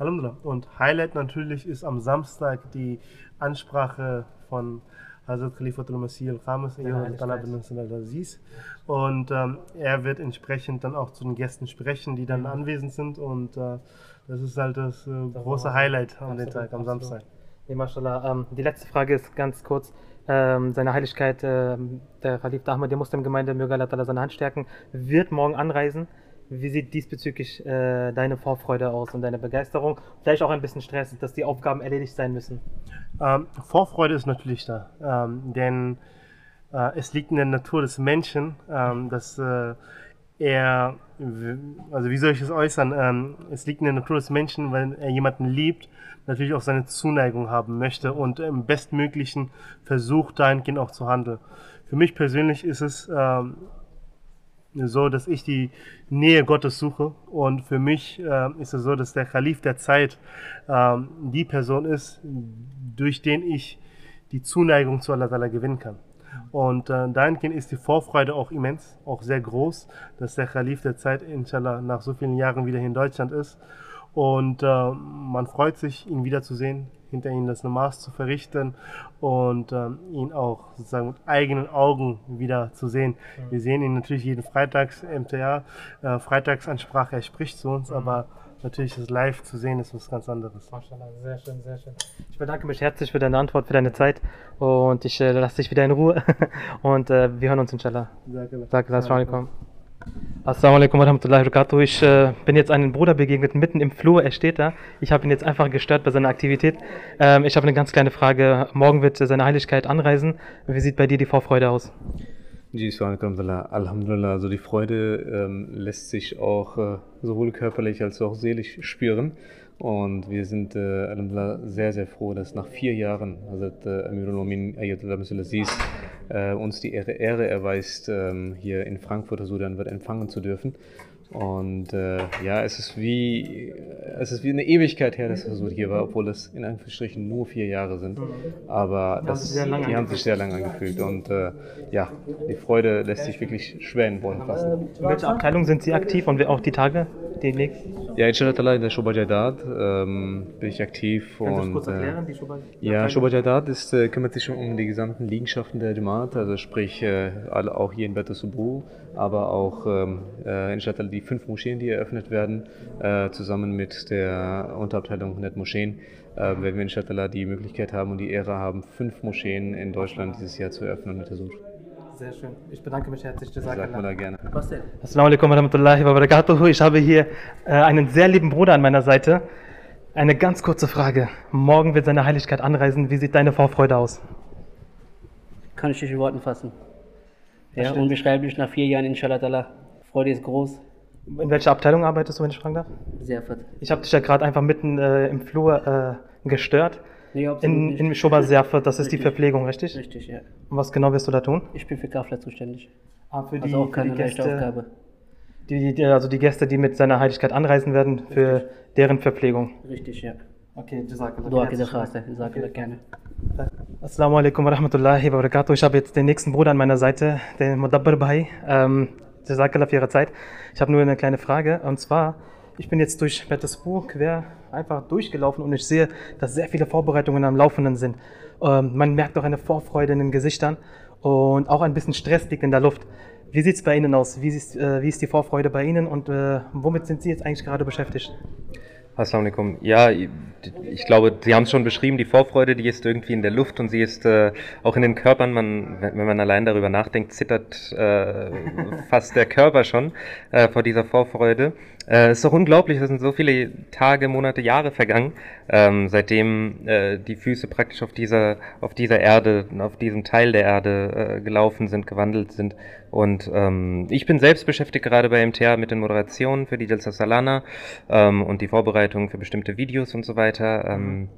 S9: Alhamdulillah. Und Highlight natürlich ist am Samstag die Ansprache von Hazrat Khalifatul Masih al-Khamis,
S2: Ja,
S9: al-Aziz. Und ähm, er wird entsprechend dann auch zu den Gästen sprechen, die dann anwesend sind. Und äh, das ist halt das äh, große Highlight dem
S2: Absolut,
S9: Tag, am. Samstag.
S2: Nee, mashallah. Ähm, die letzte Frage ist ganz kurz. Ähm, seine Heiligkeit, ähm, der Khalif der Ahmadiyya Muslimgemeinde, möge Allah seine Hand stärken, wird morgen anreisen. Wie sieht diesbezüglich äh, deine Vorfreude aus und deine Begeisterung? Vielleicht auch ein bisschen Stress, dass die Aufgaben erledigt sein müssen.
S9: Ähm, Vorfreude ist natürlich da, ähm, denn äh, es liegt in der Natur des Menschen, ähm, dass äh, er, also wie soll ich es äußern? Ähm, es liegt in der Natur des Menschen, wenn er jemanden liebt, natürlich auch seine Zuneigung haben möchte und im bestmöglichen versucht, dahingehend auch zu handeln. Für mich persönlich ist es ähm, so, dass ich die Nähe Gottes suche. Und für mich äh, ist es so, dass der Kalif der Zeit äh, die Person ist, durch den ich die Zuneigung zu Allah Ta'ala gewinnen kann. Und äh, dahingehend ist die Vorfreude auch immens, auch sehr groß, dass der Kalif der Zeit, inshallah, nach so vielen Jahren wieder in Deutschland ist. Und äh, man freut sich, ihn wiederzusehen, hinter ihm das Namas zu verrichten und ähm, ihn auch sozusagen mit eigenen Augen wieder zu sehen. Mhm. Wir sehen ihn natürlich jeden Freitags MTA, äh, Freitagsansprache, er spricht zu uns, mhm. aber natürlich das live zu sehen ist was ganz anderes.
S2: Maschallah, sehr schön, sehr schön. Ich bedanke mich herzlich für deine Antwort, für deine Zeit und ich äh, lasse dich wieder in Ruhe [LAUGHS] und äh, wir hören uns inshallah. Danke. Danke, Assalamu alaikum. Assalamu alaikum warahmatullahi wabarakatuh. Ich äh, bin jetzt einem Bruder begegnet, mitten im Flur, er steht da. Ich habe ihn jetzt einfach gestört bei seiner Aktivität. Ähm, ich habe eine ganz kleine Frage. Morgen wird seine Heiligkeit anreisen. Wie sieht bei dir die Vorfreude aus?
S10: Alhamdulillah, also die Freude ähm, lässt sich auch äh, sowohl körperlich als auch seelisch spüren. Und wir sind äh, sehr, sehr froh, dass nach vier Jahren Hazrat äh, Amirul Mumin Ayatollah Aziz äh, uns die Ehre, Ehre erweist, ähm, hier in Frankfurt Sudan wird empfangen zu dürfen. Und äh, ja, es ist wie es ist wie eine Ewigkeit her, dass so hier war, obwohl es in Anführungsstrichen nur vier Jahre sind. Aber das, die haben sich sehr lange angefühlt. Und äh, ja, die Freude lässt sich wirklich schwer in Worten fassen.
S2: In welcher Abteilung sind Sie aktiv und auch die Tage demnächst?
S10: Ja, inshallah in der Shobajadat ähm, bin ich aktiv.
S2: Kannst du das kurz erklären, die
S10: Shobajadat? Ja, Shobajadat ist, äh, kümmert sich um die gesamten Liegenschaften der Jamaat, also sprich äh, alle, auch hier in Beta Subu, aber auch ähm, äh, inshallah die fünf Moscheen, die eröffnet werden, äh, zusammen mit der Unterabteilung Net Moscheen, äh, werden wir inshallah die Möglichkeit haben und die Ehre haben, fünf Moscheen in Deutschland dieses Jahr zu eröffnen mit der Suche.
S2: Sehr schön. Ich bedanke mich herzlich.
S10: Sag mal da gerne.
S2: Assalamu alaikum warahmatullahi wabarakatuh. Ich habe hier äh, einen sehr lieben Bruder an meiner Seite. Eine ganz kurze Frage. Morgen wird seine Heiligkeit anreisen. Wie sieht deine Vorfreude aus?
S11: Kann ich nicht in Worten fassen. Ja, unbeschreiblich nach vier Jahren, inshallah. Freude ist groß.
S2: In welcher Abteilung arbeitest du, wenn ich fragen darf?
S11: Sehr fit.
S2: Ich habe dich ja gerade einfach mitten äh, im Flur äh, gestört.
S11: Nee,
S2: in, in Schober [LAUGHS] Serfe, das ist die Verpflegung, richtig?
S11: Richtig, ja.
S2: Und was genau wirst du da tun?
S11: Ich bin für Kaffler zuständig.
S2: Ah, für
S11: also
S2: die,
S11: auch keine
S2: für die
S11: leichte Aufgabe.
S2: Die, die, also die Gäste, die mit seiner Heiligkeit anreisen werden, für
S11: Richtig.
S2: deren Verpflegung.
S11: Richtig, ja.
S2: Okay, Jazakallah.
S11: Dua
S2: Herzlichen
S11: kida
S2: Dank.
S11: khasa, Jazakallah gerne.
S2: Assalamu alaikum wa rahmatullahi wa barakatuh. Ich habe jetzt den nächsten Bruder an meiner Seite, den Mudabbir Bhai. Ähm, für Ihre Zeit. Ich habe nur eine kleine Frage und zwar, ich bin jetzt durch Petersburg quer einfach durchgelaufen und ich sehe, dass sehr viele Vorbereitungen am Laufenden sind. Ähm, man merkt auch eine Vorfreude in den Gesichtern und auch ein bisschen Stress liegt in der Luft. Wie sieht es bei Ihnen aus? Wie ist, äh, wie ist die Vorfreude bei Ihnen und äh, womit sind Sie jetzt eigentlich gerade beschäftigt?
S12: Assalamu alaikum. Ja, ich glaube, Sie haben es schon beschrieben, die Vorfreude, die ist irgendwie in der Luft und sie ist äh, auch in den Körpern. Man, wenn man allein darüber nachdenkt, zittert äh, fast der Körper schon äh, vor dieser Vorfreude. Äh, es ist doch unglaublich, es sind so viele Tage, Monate, Jahre vergangen, ähm, seitdem äh, die Füße praktisch auf dieser, auf dieser Erde, auf diesem Teil der Erde äh, gelaufen sind, gewandelt sind. Und ähm, ich bin selbst beschäftigt gerade bei MTA mit den Moderationen für die Delta Salana ähm, und die Vorbereitung für bestimmte Videos und so weiter. Äh,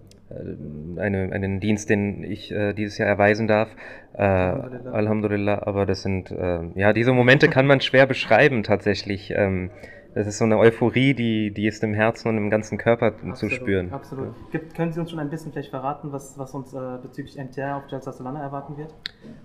S12: eine, einen Dienst, den ich äh, dieses Jahr erweisen darf. Äh, Alhamdulillah. Alhamdulillah. Aber das sind, äh, ja, diese Momente kann man schwer beschreiben tatsächlich. Ähm, das ist so eine Euphorie, die, die ist im Herzen und im ganzen Körper
S2: Absolut,
S12: zu spüren.
S2: Absolut. Gibt, können Sie uns schon ein bisschen vielleicht verraten, was, was uns äh, bezüglich MTR auf Jalsa Solana erwarten wird?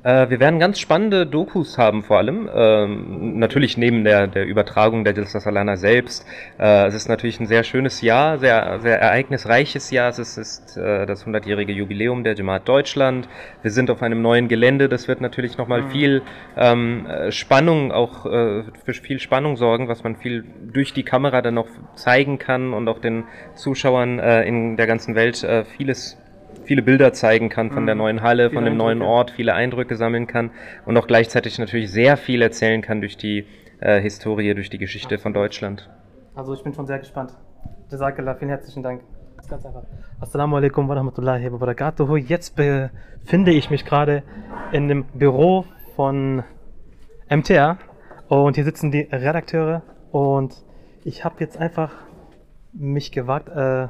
S12: Äh, wir werden ganz spannende Dokus haben vor allem. Ähm, natürlich neben der, der Übertragung der Jalsa Solana selbst. Äh, es ist natürlich ein sehr schönes Jahr, sehr, sehr ereignisreiches Jahr. Es ist, ist äh, das 100-jährige Jubiläum der Jamaat Deutschland. Wir sind auf einem neuen Gelände. Das wird natürlich nochmal
S2: Mhm.
S12: viel ähm, äh, Spannung, auch äh, für viel Spannung sorgen, was man viel durch die Kamera dann noch zeigen kann und auch den Zuschauern äh, in der ganzen Welt äh, vieles viele Bilder zeigen kann von
S2: Mhm.
S12: der neuen Halle,
S2: Viele
S12: von dem neuen
S2: Eindrücke.
S12: Ort, viele Eindrücke sammeln kann und auch gleichzeitig natürlich sehr viel erzählen kann durch die äh, Historie, durch die Geschichte von Deutschland.
S2: Also ich bin schon sehr gespannt. Jazakallah, vielen herzlichen Dank. Ganz einfach. Assalamu alaikum wa rahmatullahi wa barakatuhu. Jetzt befinde ich mich gerade in dem Büro von MTR und hier sitzen die Redakteure und ich habe jetzt einfach mich gewagt, äh,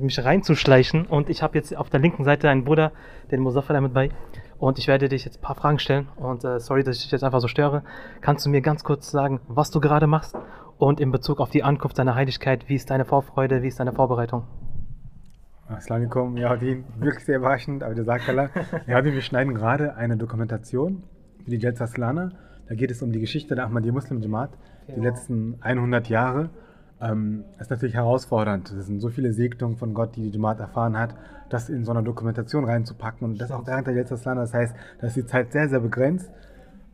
S2: mich reinzuschleichen. Und ich habe jetzt auf der linken Seite einen Bruder, den Muzaffar mit bei. Und ich werde dich jetzt ein paar Fragen stellen. Und äh, sorry, dass ich dich jetzt einfach so störe. Kannst du mir ganz kurz sagen, was du gerade machst? Und in Bezug auf die Ankunft deiner Heiligkeit, wie ist deine Vorfreude, wie ist deine Vorbereitung?
S13: Assalamu alaikum, Yahudin, wirklich sehr überraschend, aber der sagt Allah, [LAUGHS] Yahudin, wir schneiden gerade eine Dokumentation für die Jalsa Slana. Da geht es um die Geschichte der Ahmadiyya Muslim Jamaat, die letzten 100 Jahre. Ähm, ist natürlich herausfordernd. Es sind so viele Segnungen von Gott, die die Jamaat erfahren hat, das in so einer Dokumentation reinzupacken und das auch während der Jalsa Slana. Das heißt, da ist die Zeit sehr, sehr begrenzt.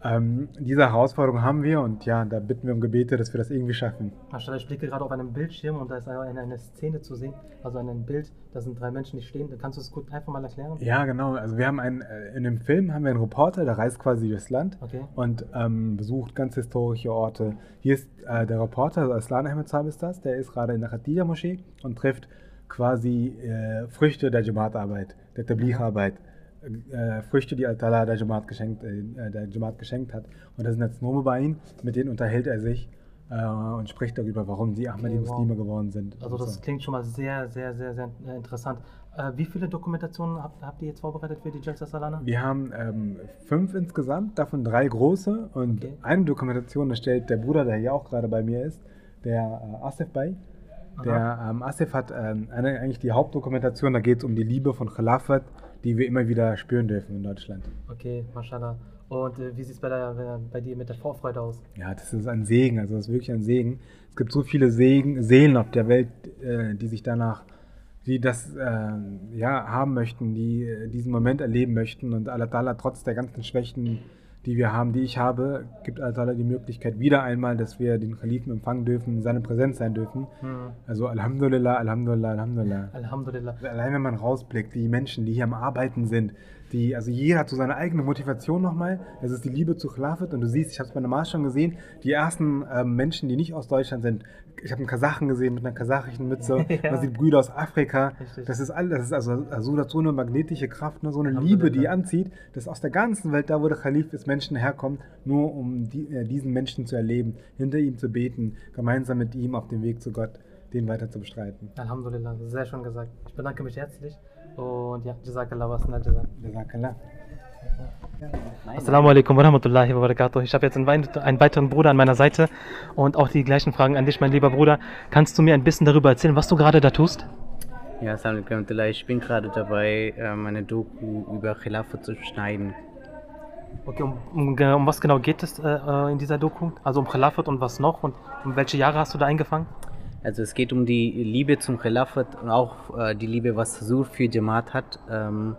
S13: Ähm, diese Herausforderung haben wir und ja, da bitten wir um Gebete, dass wir das irgendwie schaffen.
S2: Ich blicke gerade auf einen Bildschirm und da ist eine, eine Szene zu sehen, also ein Bild, da sind drei Menschen, die stehen. Kannst du das gut einfach mal erklären?
S13: Ja, genau. Also wir haben einen, äh, in dem Film haben wir einen Reporter, der reist quasi durchs Land
S2: Okay.
S13: und ähm, besucht ganz historische Orte. Hier ist äh, der Reporter, also Aslan Ahmed Saab ist das, der ist gerade in der Khadija-Moschee und trifft quasi äh, Früchte der Jamaat-Arbeit, der Tabligh-Arbeit. Äh, Früchte, die Al-Tala der Jamaat geschenkt, äh, der Jamaat geschenkt hat. Und das sind jetzt Nome bei ihm, mit denen unterhält er sich äh, und spricht darüber, warum die Ahmadi
S2: Okay, wow.
S13: Muslime geworden sind.
S2: Also das
S13: so.
S2: klingt schon mal sehr, sehr, sehr, sehr interessant. Äh, wie viele Dokumentationen habt, habt ihr jetzt vorbereitet für die Jalsa Salana?
S13: Wir haben ähm, fünf insgesamt, davon drei große. Und eine Dokumentation erstellt der Bruder, der hier auch gerade bei mir ist, der äh, Asif bei. Der ähm, Asif hat ähm, eine, eigentlich die Hauptdokumentation, da geht es um die Liebe von Khilafat, die wir immer wieder spüren dürfen in Deutschland.
S2: Okay, mashallah. Und äh, wie sieht es bei, der- bei dir mit der Vorfreude aus?
S13: Ja, das ist ein Segen, also das ist wirklich ein Segen. Es gibt so viele Segen, Seelen auf der Welt, äh, die sich danach, die das äh, ja, haben möchten, die äh, diesen Moment erleben möchten. Und Allah Ta'ala, trotz der ganzen Schwächen, die wir haben, die ich habe, gibt Ta'ala die Möglichkeit wieder einmal, dass wir den Kalifen empfangen dürfen, in seiner Präsenz sein dürfen.
S2: Mhm.
S13: Also Alhamdulillah, Alhamdulillah, Alhamdulillah.
S2: Alhamdulillah.
S13: Allein wenn man rausblickt, die Menschen, die hier am Arbeiten sind, die, also jeder hat so seine eigene Motivation nochmal. Das ist die Liebe zu Khilafat. Und du siehst, ich habe es bei Namaz schon gesehen, die ersten ähm, Menschen, die nicht aus Deutschland sind. Ich habe einen Kasachen gesehen mit einer kasachischen Mütze. [LAUGHS]
S2: Ja.
S13: Man sieht Brüder aus Afrika.
S2: Richtig.
S13: Das ist alles, das ist also, also dazu eine magnetische Kraft, ne? so eine Liebe, die anzieht, dass aus der ganzen Welt, da wo der Khalif ist, Menschen herkommen, nur um die, äh, diesen Menschen zu erleben, hinter ihm zu beten, gemeinsam mit ihm auf dem Weg zu Gott, den weiter zu bestreiten.
S2: Alhamdulillah, sehr schön gesagt. Ich bedanke mich herzlich und ja, Jazakallah was Jazak.
S13: Jazakallah.
S2: Assalamu alaikum wa rahmatullahi wa barakatuh. Ich habe jetzt einen, wei- einen weiteren Bruder an meiner Seite und auch die gleichen Fragen an dich, mein lieber Bruder. Kannst du mir ein bisschen darüber erzählen, was du gerade da tust?
S14: Ja, Assalamu alaikum. Ich bin gerade dabei, äh, meine Doku über Khilafat zu schneiden.
S2: Okay, um, um, um was genau geht es äh, äh, in dieser Doku? Also um Khilafat und was noch? Und um welche Jahre hast du da eingefangen?
S14: Also es geht um die Liebe zum Khilafat und auch äh, die Liebe, was Sur für Jamaat hat. Ähm,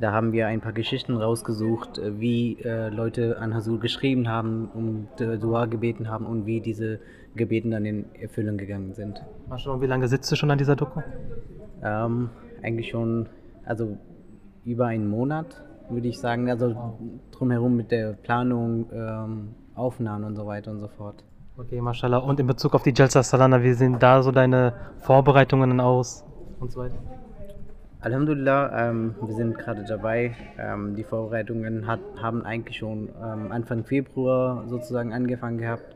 S14: da haben wir ein paar Geschichten rausgesucht, äh, wie äh, Leute an Hasur geschrieben haben, um Dua gebeten haben und wie diese Gebeten dann in Erfüllung gegangen sind.
S2: Mashallah, und wie lange sitzt du schon an dieser Doku?
S14: Ähm, eigentlich schon, also über einen Monat, würde ich sagen. Also drumherum mit der Planung, ähm, Aufnahmen und so weiter und so fort.
S2: Okay, mashallah. Und in Bezug auf die Jalsa Salana, wie sehen da so deine Vorbereitungen aus? Und so weiter.
S14: Alhamdulillah, ähm, wir sind gerade dabei. Ähm, die Vorbereitungen hat, haben eigentlich schon ähm, Anfang Februar sozusagen angefangen gehabt.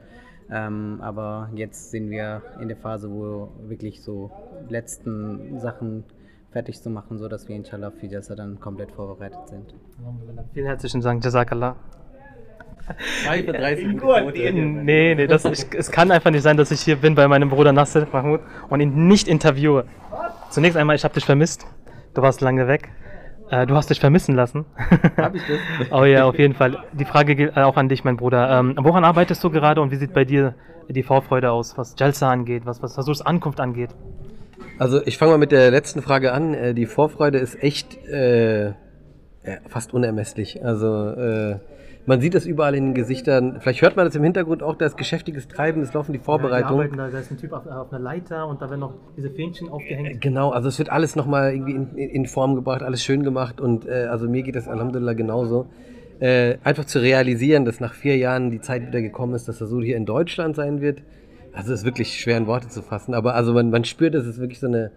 S14: Ähm, aber jetzt sind wir in der Phase, wo wirklich so letzten Sachen fertig zu machen, sodass wir inshallah für Jassa dann komplett vorbereitet sind.
S2: Vielen herzlichen Dank, Jazakallah.
S14: 32
S2: Nee, nee, das, ich, es kann einfach nicht sein, dass ich hier bin bei meinem Bruder Nasser Mahmoud und ihn nicht interviewe. Zunächst einmal, ich habe dich vermisst. Du warst lange weg. Äh, du hast dich vermissen lassen. [LAUGHS]
S14: Hab ich das?
S2: oh ja, auf jeden Fall. Die Frage gilt äh, auch an dich, mein Bruder. Ähm, woran arbeitest du gerade und wie sieht bei dir die Vorfreude aus, was Jalsa angeht, was, was Hasurs Ankunft angeht?
S15: Also ich fange mal mit der letzten Frage an. Äh, Die Vorfreude ist echt äh, ja, fast unermesslich. Also äh, man sieht das überall in den Gesichtern. Vielleicht hört man das im Hintergrund auch, da ist geschäftiges Treiben, es laufen die
S2: Ja,
S15: Vorbereitungen.
S2: arbeiten da, da ist ein Typ auf, auf einer Leiter und da werden noch diese Fähnchen aufgehängt.
S15: Genau, also es wird alles nochmal irgendwie in, in Form gebracht, alles schön gemacht und äh, also mir geht das Alhamdulillah genauso. äh, einfach zu realisieren, dass nach vier Jahren die Zeit wieder gekommen ist, dass er so hier in Deutschland sein wird. Also es ist wirklich schwer in Worte zu fassen, aber also man, man spürt, es ist wirklich so eine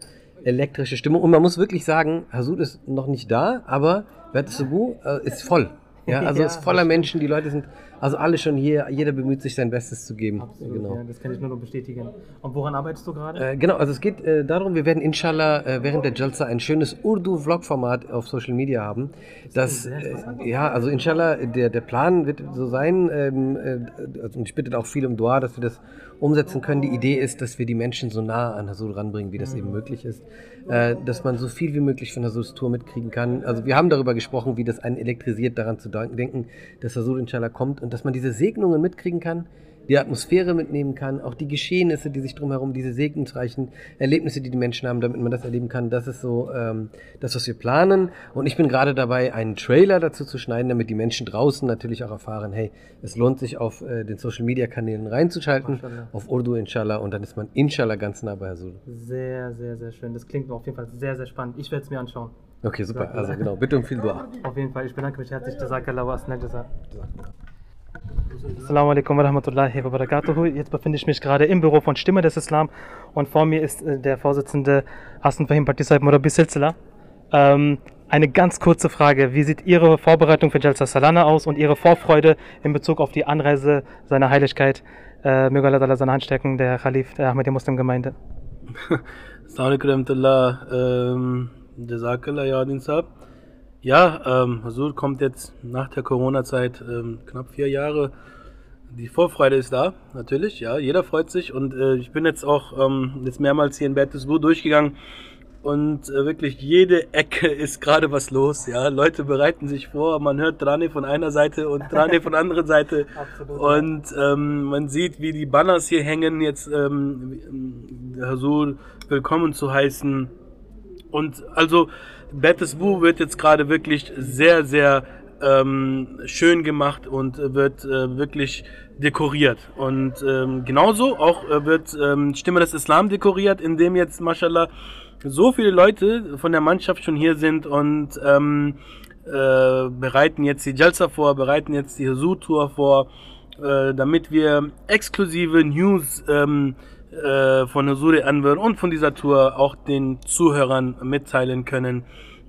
S15: elektrische Stimmung und man muss wirklich sagen, Hasud ist noch nicht da, aber Wertsubu äh, ist voll. Ja, [LAUGHS] also
S2: Ja,
S15: ist voller Menschen, die Leute sind also alle schon hier, jeder bemüht sich sein Bestes zu geben.
S2: Absolut,
S15: genau.
S2: ja, das kann ich nur noch bestätigen. Und woran arbeitest du gerade?
S15: Äh, genau, also es geht äh, darum, wir werden inshallah äh, während der Jalsa ein schönes Urdu-Vlog-Format auf Social Media haben. Das, äh, ja, also inshallah, der, der Plan wird so sein, ähm, äh, also, und ich bitte auch viel um Dua, dass wir das umsetzen können. Die Idee ist, dass wir die Menschen so nah an Hasud ranbringen, wie das eben möglich ist. Äh, dass man so viel wie möglich von Hasuds Tour mitkriegen kann. Also wir haben darüber gesprochen, wie das einen elektrisiert, daran zu denken, dass Hasud inshallah kommt und dass man diese Segnungen mitkriegen kann, die Atmosphäre mitnehmen kann, auch die Geschehnisse, die sich drumherum, diese segensreichen Erlebnisse, die die Menschen haben, damit man das erleben kann. Das ist so ähm, das, was wir planen. Und ich bin gerade dabei, einen Trailer dazu zu schneiden, damit die Menschen draußen natürlich auch erfahren, hey, es lohnt sich auf äh, den Social Media Kanälen reinzuschalten,
S2: Mashallah.
S15: auf Urdu inshallah und dann ist man inshallah ganz nah bei Hasud.
S2: Sehr, sehr, sehr schön. Das klingt auf jeden Fall sehr, sehr spannend. Ich werde es mir anschauen.
S15: Okay, super. Also genau, bitte um viel Dua.
S2: Auf jeden Fall. Ich bedanke mich herzlich. Jazakallah wa asnal. Assalamu alaikum wa rahmatullahi wa barakatuhu. Jetzt befinde ich mich gerade im Büro von Stimme des Islam und vor mir ist äh, der Vorsitzende Hassan Fahim Partisai Murabi Silsila. Ähm, eine ganz kurze Frage. Wie sieht Ihre Vorbereitung für Jalsa Salana aus und Ihre Vorfreude in Bezug auf die Anreise seiner Heiligkeit, äh, möge Allah seine Hand stärken, der Khalif der Ahmadiyya Muslim Gemeinde? [LAUGHS]
S16: Assalamualaikum warahmatullah. Ähm, Jazakallah, Yadin Saab. Ja, ähm, Hasur kommt jetzt nach der Corona-Zeit ähm, knapp vier Jahre. Die Vorfreude ist da, natürlich, ja, jeder freut sich und äh, ich bin jetzt auch ähm, jetzt mehrmals hier in Bertelsburg durchgegangen und äh, wirklich jede Ecke ist gerade was los, ja. Leute bereiten sich vor, man hört Drane von einer Seite und Drane von der anderen Seite [LAUGHS] und ähm, man sieht, wie die Banners hier hängen, jetzt ähm, Hasur willkommen zu heißen. Und also Bertelsbu wird jetzt gerade wirklich sehr, sehr ähm, schön gemacht und wird äh, wirklich dekoriert. Und ähm, genauso auch äh, wird ähm, Stimme des Islam dekoriert, indem jetzt, mashallah, so viele Leute von der Mannschaft schon hier sind und ähm, äh, bereiten jetzt die Jalsa vor, bereiten jetzt die Husu-Tour vor, äh, damit wir exklusive News ähm, äh, von Husuri Anwar und von dieser Tour auch den Zuhörern mitteilen können.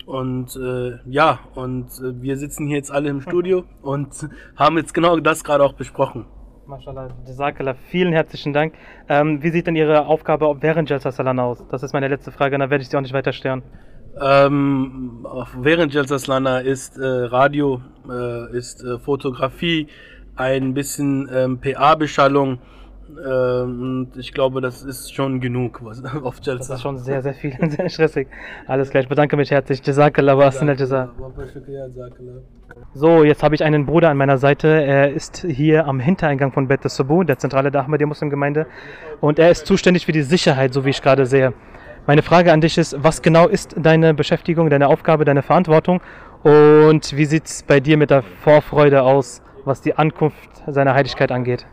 S16: Und äh, ja, und äh, wir sitzen hier jetzt alle im Studio [LAUGHS] und haben jetzt genau das gerade auch besprochen.
S2: Mashallah, Jazakallah, vielen herzlichen Dank. Ähm, wie sieht denn Ihre Aufgabe während Jalsa Salana aus? Das ist meine letzte Frage, dann werde ich Sie auch nicht weiter stören.
S16: Ähm, während Jalsa Slana ist äh, Radio, äh, ist äh, Fotografie, ein bisschen ähm, PA-Beschallung. Ähm, und ich glaube, das ist schon genug was, [LAUGHS] auf Jalsa.
S2: Das ist schon sehr, sehr viel, sehr stressig. Alles klar, ich bedanke mich herzlich. Jazakallah wa asnal jaza. So, jetzt habe ich einen Bruder an meiner Seite. Er ist hier am Hintereingang von Bet Sabu, der Zentrale der Ahmadiyya Muslim Gemeinde. Und er ist zuständig für die Sicherheit, so wie ich gerade sehe. Meine Frage an dich ist, was genau ist deine Beschäftigung, deine Aufgabe, deine Verantwortung? Und wie sieht es bei dir mit der Vorfreude aus, was die Ankunft seiner Heiligkeit angeht?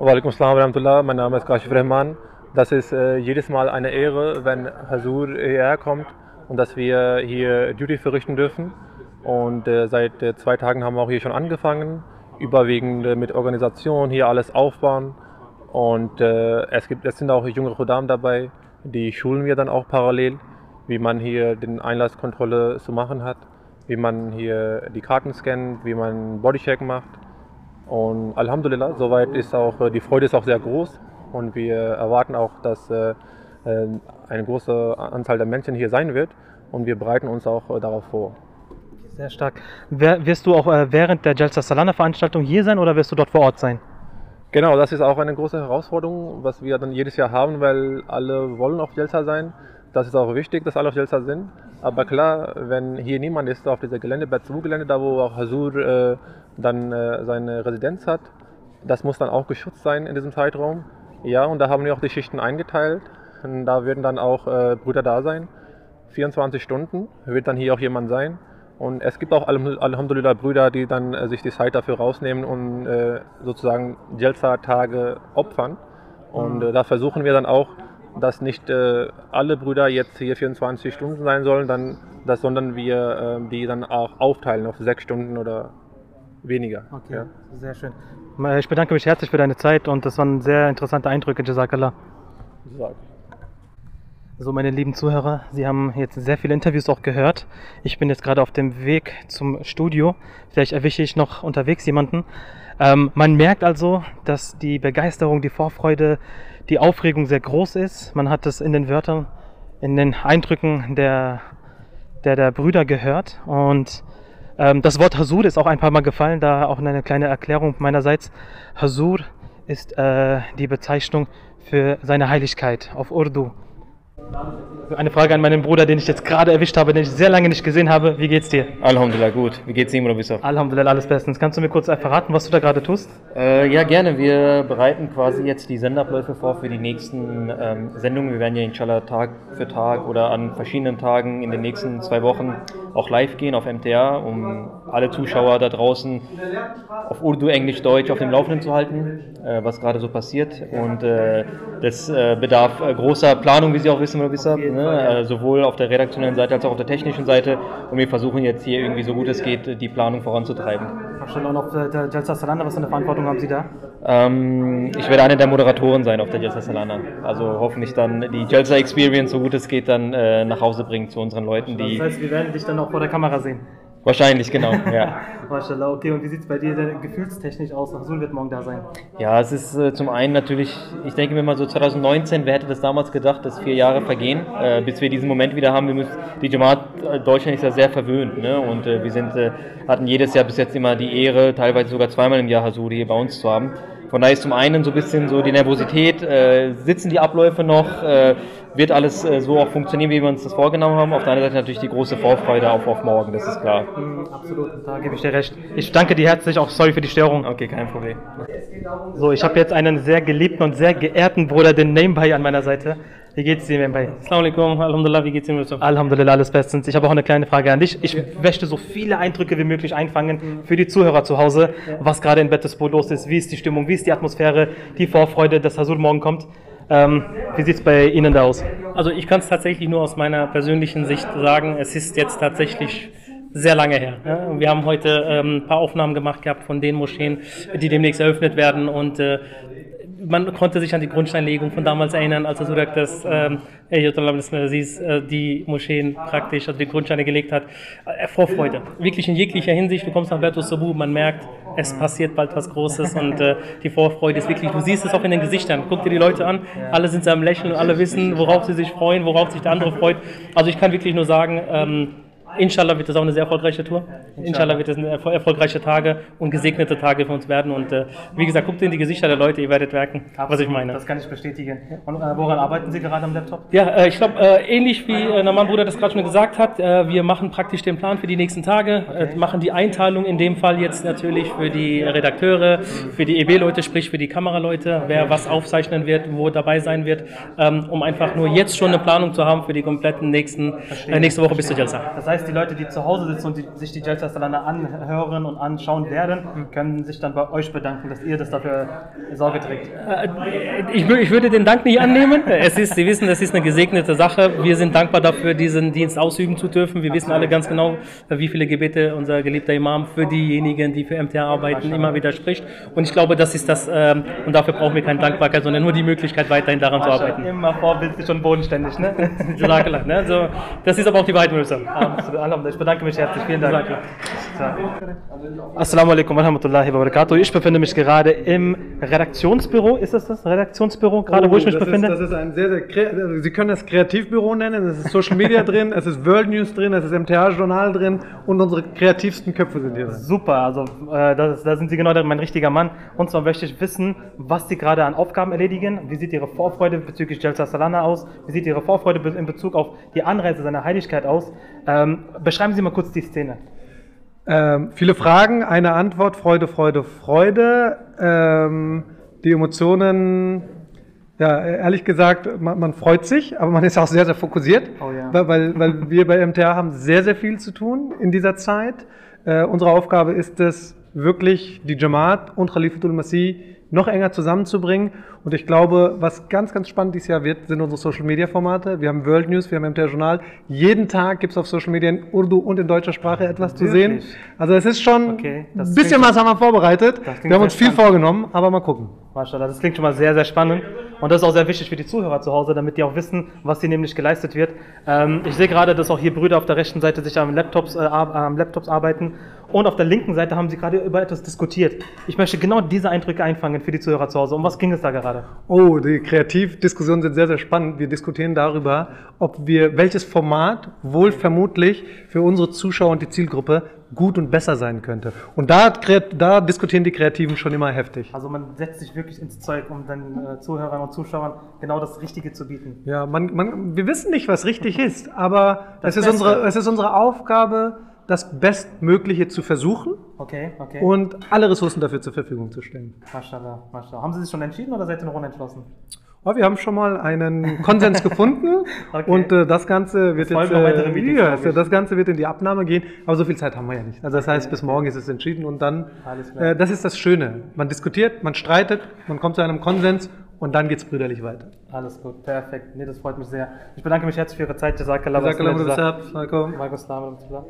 S17: Walaikum Assalam warahmatullah, mein Name ist Kashif Rahman. Das ist äh, jedes Mal eine Ehre, wenn Hasur hierher kommt und dass wir hier Duty verrichten dürfen. Und äh, seit äh, zwei Tagen haben wir auch hier schon angefangen, überwiegend äh, mit Organisation, hier alles aufbauen. Und äh, es, gibt, es sind auch junge Khuddam dabei, die schulen wir dann auch parallel, wie man hier den Einlasskontrolle zu machen hat, wie man hier die Karten scannt, wie man Bodycheck macht. Und Alhamdulillah, soweit ist auch, äh, die Freude ist auch sehr groß und wir erwarten auch, dass äh, äh, eine große Anzahl der Menschen hier sein wird und wir bereiten uns auch darauf vor.
S2: Sehr stark. Wirst du auch äh, während der Jalsa Salana Veranstaltung hier sein oder wirst du dort vor Ort sein?
S17: Genau, das ist auch eine große Herausforderung, was wir dann jedes Jahr haben, weil alle wollen auf Jelsa sein. Das ist auch wichtig, dass alle auf Jelsa sind. Aber klar, wenn hier niemand ist auf dieser Gelände, Bertzu-Gelände, da wo auch Hasur äh, dann äh, seine Residenz hat, das muss dann auch geschützt sein in diesem Zeitraum. Ja, und da haben wir auch die Schichten eingeteilt. Und da werden dann auch äh, Brüder da sein. 24 Stunden wird dann hier auch jemand sein. Und es gibt auch Alham- Alhamdulillah Brüder, die dann äh, sich die Zeit dafür rausnehmen und äh, sozusagen Jelsa-Tage opfern. Und
S2: Mhm.
S17: äh, da versuchen wir dann auch dass nicht äh, alle Brüder jetzt hier 24 Stunden sein sollen, dann, das, sondern wir äh, die dann auch aufteilen auf sechs Stunden oder weniger.
S2: Okay,
S17: Ja.
S2: sehr schön. Ich bedanke mich herzlich für deine Zeit und das waren sehr interessante Eindrücke, Jazakallah. So, meine lieben Zuhörer, Sie haben jetzt sehr viele Interviews auch gehört. Ich bin jetzt gerade auf dem Weg zum Studio. Vielleicht erwische ich noch unterwegs jemanden. Ähm, man merkt also, dass die Begeisterung, die Vorfreude, die Aufregung sehr groß ist. Man hat es in den Wörtern, in den Eindrücken der, der, der Brüder gehört. Und ähm, das Wort Hasur ist auch ein paar Mal gefallen, da auch eine kleine Erklärung meinerseits. Hasur ist äh, die Bezeichnung für seine Heiligkeit auf Urdu. Eine Frage an meinen Bruder, den ich jetzt gerade erwischt habe, den ich sehr lange nicht gesehen habe. Wie geht's dir?
S12: Alhamdulillah, gut. Wie geht's Ihnen, Robisov?
S2: Alhamdulillah, alles bestens. Kannst du mir kurz verraten, was du da gerade tust?
S12: Äh, ja, gerne. Wir bereiten quasi jetzt die Sendeabläufe vor für die nächsten ähm, Sendungen. Wir werden ja inshallah Tag für Tag oder an verschiedenen Tagen in den nächsten zwei Wochen auch live gehen auf MTA, um alle Zuschauer da draußen auf Urdu, Englisch, Deutsch auf dem Laufenden zu halten, äh, was gerade so passiert. Und äh, das äh, bedarf äh, großer Planung, wie Sie auch wissen, Robisov, ne? äh, sowohl auf der redaktionellen Seite als auch auf der technischen Seite. Und wir versuchen jetzt hier irgendwie so gut es geht, die Planung voranzutreiben.
S2: Schon auch noch äh, der Jalsa Salanda, was für eine Verantwortung haben Sie da?
S12: Ähm, ich werde einer der Moderatoren sein auf der Jalsa Salana. Also hoffentlich dann die Jalsa Experience, so gut es geht, dann äh, nach Hause bringen zu unseren Leuten.
S2: Das heißt, wir werden dich dann auch vor der Kamera sehen.
S12: Wahrscheinlich, genau, [LAUGHS] ja.
S2: Mashallah, okay. Und wie sieht es bei dir denn gefühlstechnisch aus? Hasul wird morgen da sein.
S12: Ja, es ist äh, zum einen natürlich, ich denke mir mal so 2019, wer hätte das damals gedacht, dass vier Jahre vergehen, äh, bis wir diesen Moment wieder haben. Wir müssen, die Jamaat äh, Deutschland ist ja sehr verwöhnt ne? und äh, wir sind, äh, hatten jedes Jahr bis jetzt immer die Ehre, teilweise sogar zweimal im Jahr Hasuri hier bei uns zu haben. Von daher ist zum einen so ein bisschen so die Nervosität, äh, sitzen die Abläufe noch, äh, wird alles äh, so auch funktionieren, wie wir uns das vorgenommen haben. Auf der anderen Seite natürlich die große Vorfreude auf, auf morgen, das ist klar.
S2: Mhm, absolut, da gebe ich dir recht. Ich danke dir herzlich, auch sorry für die Störung.
S12: Okay, kein Problem.
S2: So, ich habe jetzt einen sehr geliebten und sehr geehrten Bruder, den Namebay, an meiner Seite. Wie geht's dir, Namebay?
S18: Assalamu alaikum, Alhamdulillah, wie geht's Ihnen, Yusuf?
S2: Alhamdulillah, alles bestens. Ich habe auch eine kleine Frage an dich. Ich möchte so viele Eindrücke wie möglich einfangen für die Zuhörer zu Hause, was gerade in Bettesbo los ist, wie ist die Stimmung, wie ist die Atmosphäre, die Vorfreude, dass Hasur morgen kommt. Ähm, wie sieht es bei Ihnen da aus?
S18: Also ich kann es tatsächlich nur aus meiner persönlichen Sicht sagen, es ist jetzt tatsächlich sehr lange her. Ja. Wir haben heute ähm, ein paar Aufnahmen gemacht gehabt von den Moscheen, die demnächst eröffnet werden und äh, man konnte sich an die Grundsteinlegung von damals erinnern, als er so sagt, dass ähm, Aziz, äh, die Moscheen praktisch, also die Grundsteine gelegt hat. Äh, Vorfreude, wirklich in jeglicher Hinsicht. Du kommst nach Bertus Sabu, man merkt, es passiert bald was Großes und äh, die Vorfreude ist wirklich, du siehst es auch in den Gesichtern. Guck dir die Leute an, alle sind so am Lächeln und alle wissen, worauf sie sich freuen, worauf sich der andere freut. Also ich kann wirklich nur sagen, ähm, Inshallah wird das auch eine sehr erfolgreiche Tour. Inshallah wird es eine erfol erfolgreiche Tage und gesegnete Tage für uns werden. Und äh, wie gesagt, guckt in die Gesichter der Leute, ihr werdet merken, was ich meine.
S2: Das kann ich bestätigen. Und äh, woran arbeiten Sie gerade am Laptop?
S18: Ja, äh, ich glaube, äh, ähnlich wie äh, Naman Bruder das gerade schon gesagt hat, äh, wir machen praktisch den Plan für die nächsten Tage, äh, machen die Einteilung in dem Fall jetzt natürlich für die Redakteure, für die EB-Leute, sprich für die Kameraleute, wer was aufzeichnen wird, wo dabei sein wird, ähm, um einfach nur jetzt schon eine Planung zu haben für die kompletten nächsten, nächste Woche bis zur Jalsa.
S2: Das heißt, die Leute, die zu Hause sitzen und die, sich die Jalsa Salana anhören und anschauen werden, können sich dann bei euch bedanken, dass ihr das dafür Sorge trägt.
S18: Äh, Ich, ich würde den Dank nicht annehmen. Es ist, Sie wissen, es ist eine gesegnete Sache. Wir sind dankbar dafür, diesen Dienst ausüben zu dürfen. Wir wissen alle ganz genau, wie viele Gebete unser geliebter Imam für diejenigen, die für MTA arbeiten, immer wieder spricht. Und ich glaube, das ist das, ähm, und dafür brauchen wir keine Dankbarkeit, sondern nur die Möglichkeit, weiterhin daran zu arbeiten.
S2: Immer vorbildlich und bodenständig, ne? [LAUGHS]
S18: Ne? Das ist aber auch die Wahrheit, Mürsa.
S2: Absolut. Alhamdulillah. Ich bedanke mich herzlich. Vielen Dank. Assalamu alaikum wa rahmatullahi wa barakatuh. Ich befinde mich gerade im Redaktionsbüro. Ist das das Redaktionsbüro, gerade wo ich mich
S19: Oh,
S2: befinde?
S19: Ist, das ist ein sehr, sehr, also Sie können das Kreativbüro nennen, es ist Social Media drin, es ist World News drin, es ist MTA-Journal drin und unsere kreativsten Köpfe sind hier drin.
S2: Super, also äh, da sind Sie genau mein richtiger Mann. Und zwar möchte ich wissen, was Sie gerade an Aufgaben erledigen. Wie sieht Ihre Vorfreude bezüglich Jalsa Salana aus? Wie sieht Ihre Vorfreude in Bezug auf die Anreise seiner Heiligkeit aus? Ähm, beschreiben Sie mal kurz die Szene.
S19: Ähm, viele Fragen, eine Antwort, Freude, Freude, Freude. Ähm, die Emotionen, ja, ehrlich gesagt, man, man freut sich, aber man ist auch sehr, sehr fokussiert,
S2: Oh ja.
S19: weil, weil, weil wir bei MTA haben sehr, sehr viel zu tun in dieser Zeit. Äh, unsere Aufgabe ist es, wirklich die Jamaat und Khalifatul Masih noch enger zusammenzubringen. Und ich glaube, was ganz, ganz spannend dieses Jahr wird, sind unsere Social-Media-Formate. Wir haben World News, wir haben MTR Journal. Jeden Tag gibt es auf Social Media in Urdu und in deutscher Sprache etwas zu sehen. Also es ist schon
S2: Okay,
S19: ein bisschen was haben wir vorbereitet. Wir haben uns viel
S2: spannend.
S19: vorgenommen, aber mal gucken.
S2: Maschallah, das klingt schon mal sehr, sehr spannend. Und das ist auch sehr wichtig für die Zuhörer zu Hause, damit die auch wissen, was hier nämlich geleistet wird. Ähm, ich sehe gerade, dass auch hier Brüder auf der rechten Seite sich am Laptops, äh, am Laptops arbeiten. Und auf der linken Seite haben sie gerade über etwas diskutiert. Ich möchte genau diese Eindrücke einfangen für die Zuhörer zu Hause. Um was ging es da gerade?
S19: Oh, die Kreativdiskussionen sind sehr, sehr spannend. Wir diskutieren darüber, ob wir, welches Format wohl vermutlich für unsere Zuschauer und die Zielgruppe gut und besser sein könnte. Und da, da diskutieren die Kreativen schon immer heftig.
S2: Also man setzt sich wirklich ins Zeug, um den äh, Zuhörern und Zuschauern genau das Richtige zu bieten.
S19: Ja, man, man, wir wissen nicht, was richtig ist, aber
S2: Das
S19: es ist, unsere, es ist unsere Aufgabe, das Bestmögliche zu versuchen
S2: Okay, okay.
S19: und alle Ressourcen dafür zur Verfügung zu stellen.
S2: Maschallah, Maschallah. Haben Sie sich schon entschieden oder seid ihr noch unentschlossen?
S19: Oh, wir haben schon mal einen Konsens gefunden [LAUGHS]
S2: Okay.
S19: und äh, das Ganze wird
S2: Es
S19: jetzt äh,
S2: Meetings,
S19: ja,
S2: ich.
S19: das Ganze wird in die Abnahme gehen, aber so viel Zeit haben wir ja nicht. Also das heißt, bis morgen ist es entschieden und dann,
S2: Alles klar.
S19: äh, das ist das Schöne. Man diskutiert, man streitet, man kommt zu einem Konsens und dann geht's brüderlich weiter.
S2: Alles gut, perfekt. Nee, das freut mich sehr. Ich bedanke mich herzlich für Ihre Zeit. Jazakallah.
S19: Jazakallah, Jazakallah,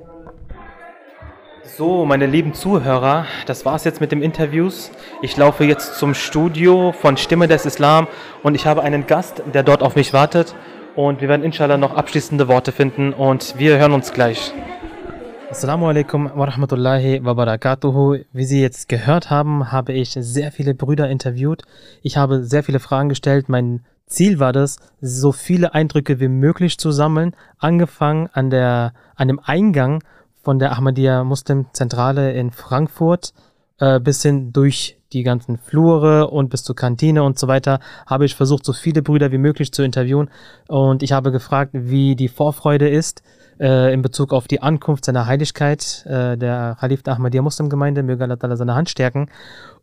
S2: So, meine lieben Zuhörer, das war's jetzt mit dem Interviews. Ich laufe jetzt zum Studio von Stimme des Islam und ich habe einen Gast, der dort auf mich wartet. Und wir werden inshallah noch abschließende Worte finden und wir hören uns gleich. Assalamu alaikum wa rahmatullahi wa barakatuhu. Wie Sie jetzt gehört haben, habe ich sehr viele Brüder interviewt. Ich habe sehr viele Fragen gestellt. Mein Ziel war das, so viele Eindrücke wie möglich zu sammeln, angefangen an, der, an dem Eingang von der Ahmadiyya Muslim Zentrale in Frankfurt äh, bis hin durch die ganzen Flure und bis zur Kantine und so weiter, habe ich versucht, so viele Brüder wie möglich zu interviewen. Und ich habe gefragt, wie die Vorfreude ist äh, in Bezug auf die Ankunft seiner Heiligkeit, äh, der Khalif der Ahmadiyya Muslimgemeinde, möge Allah seine Hand stärken,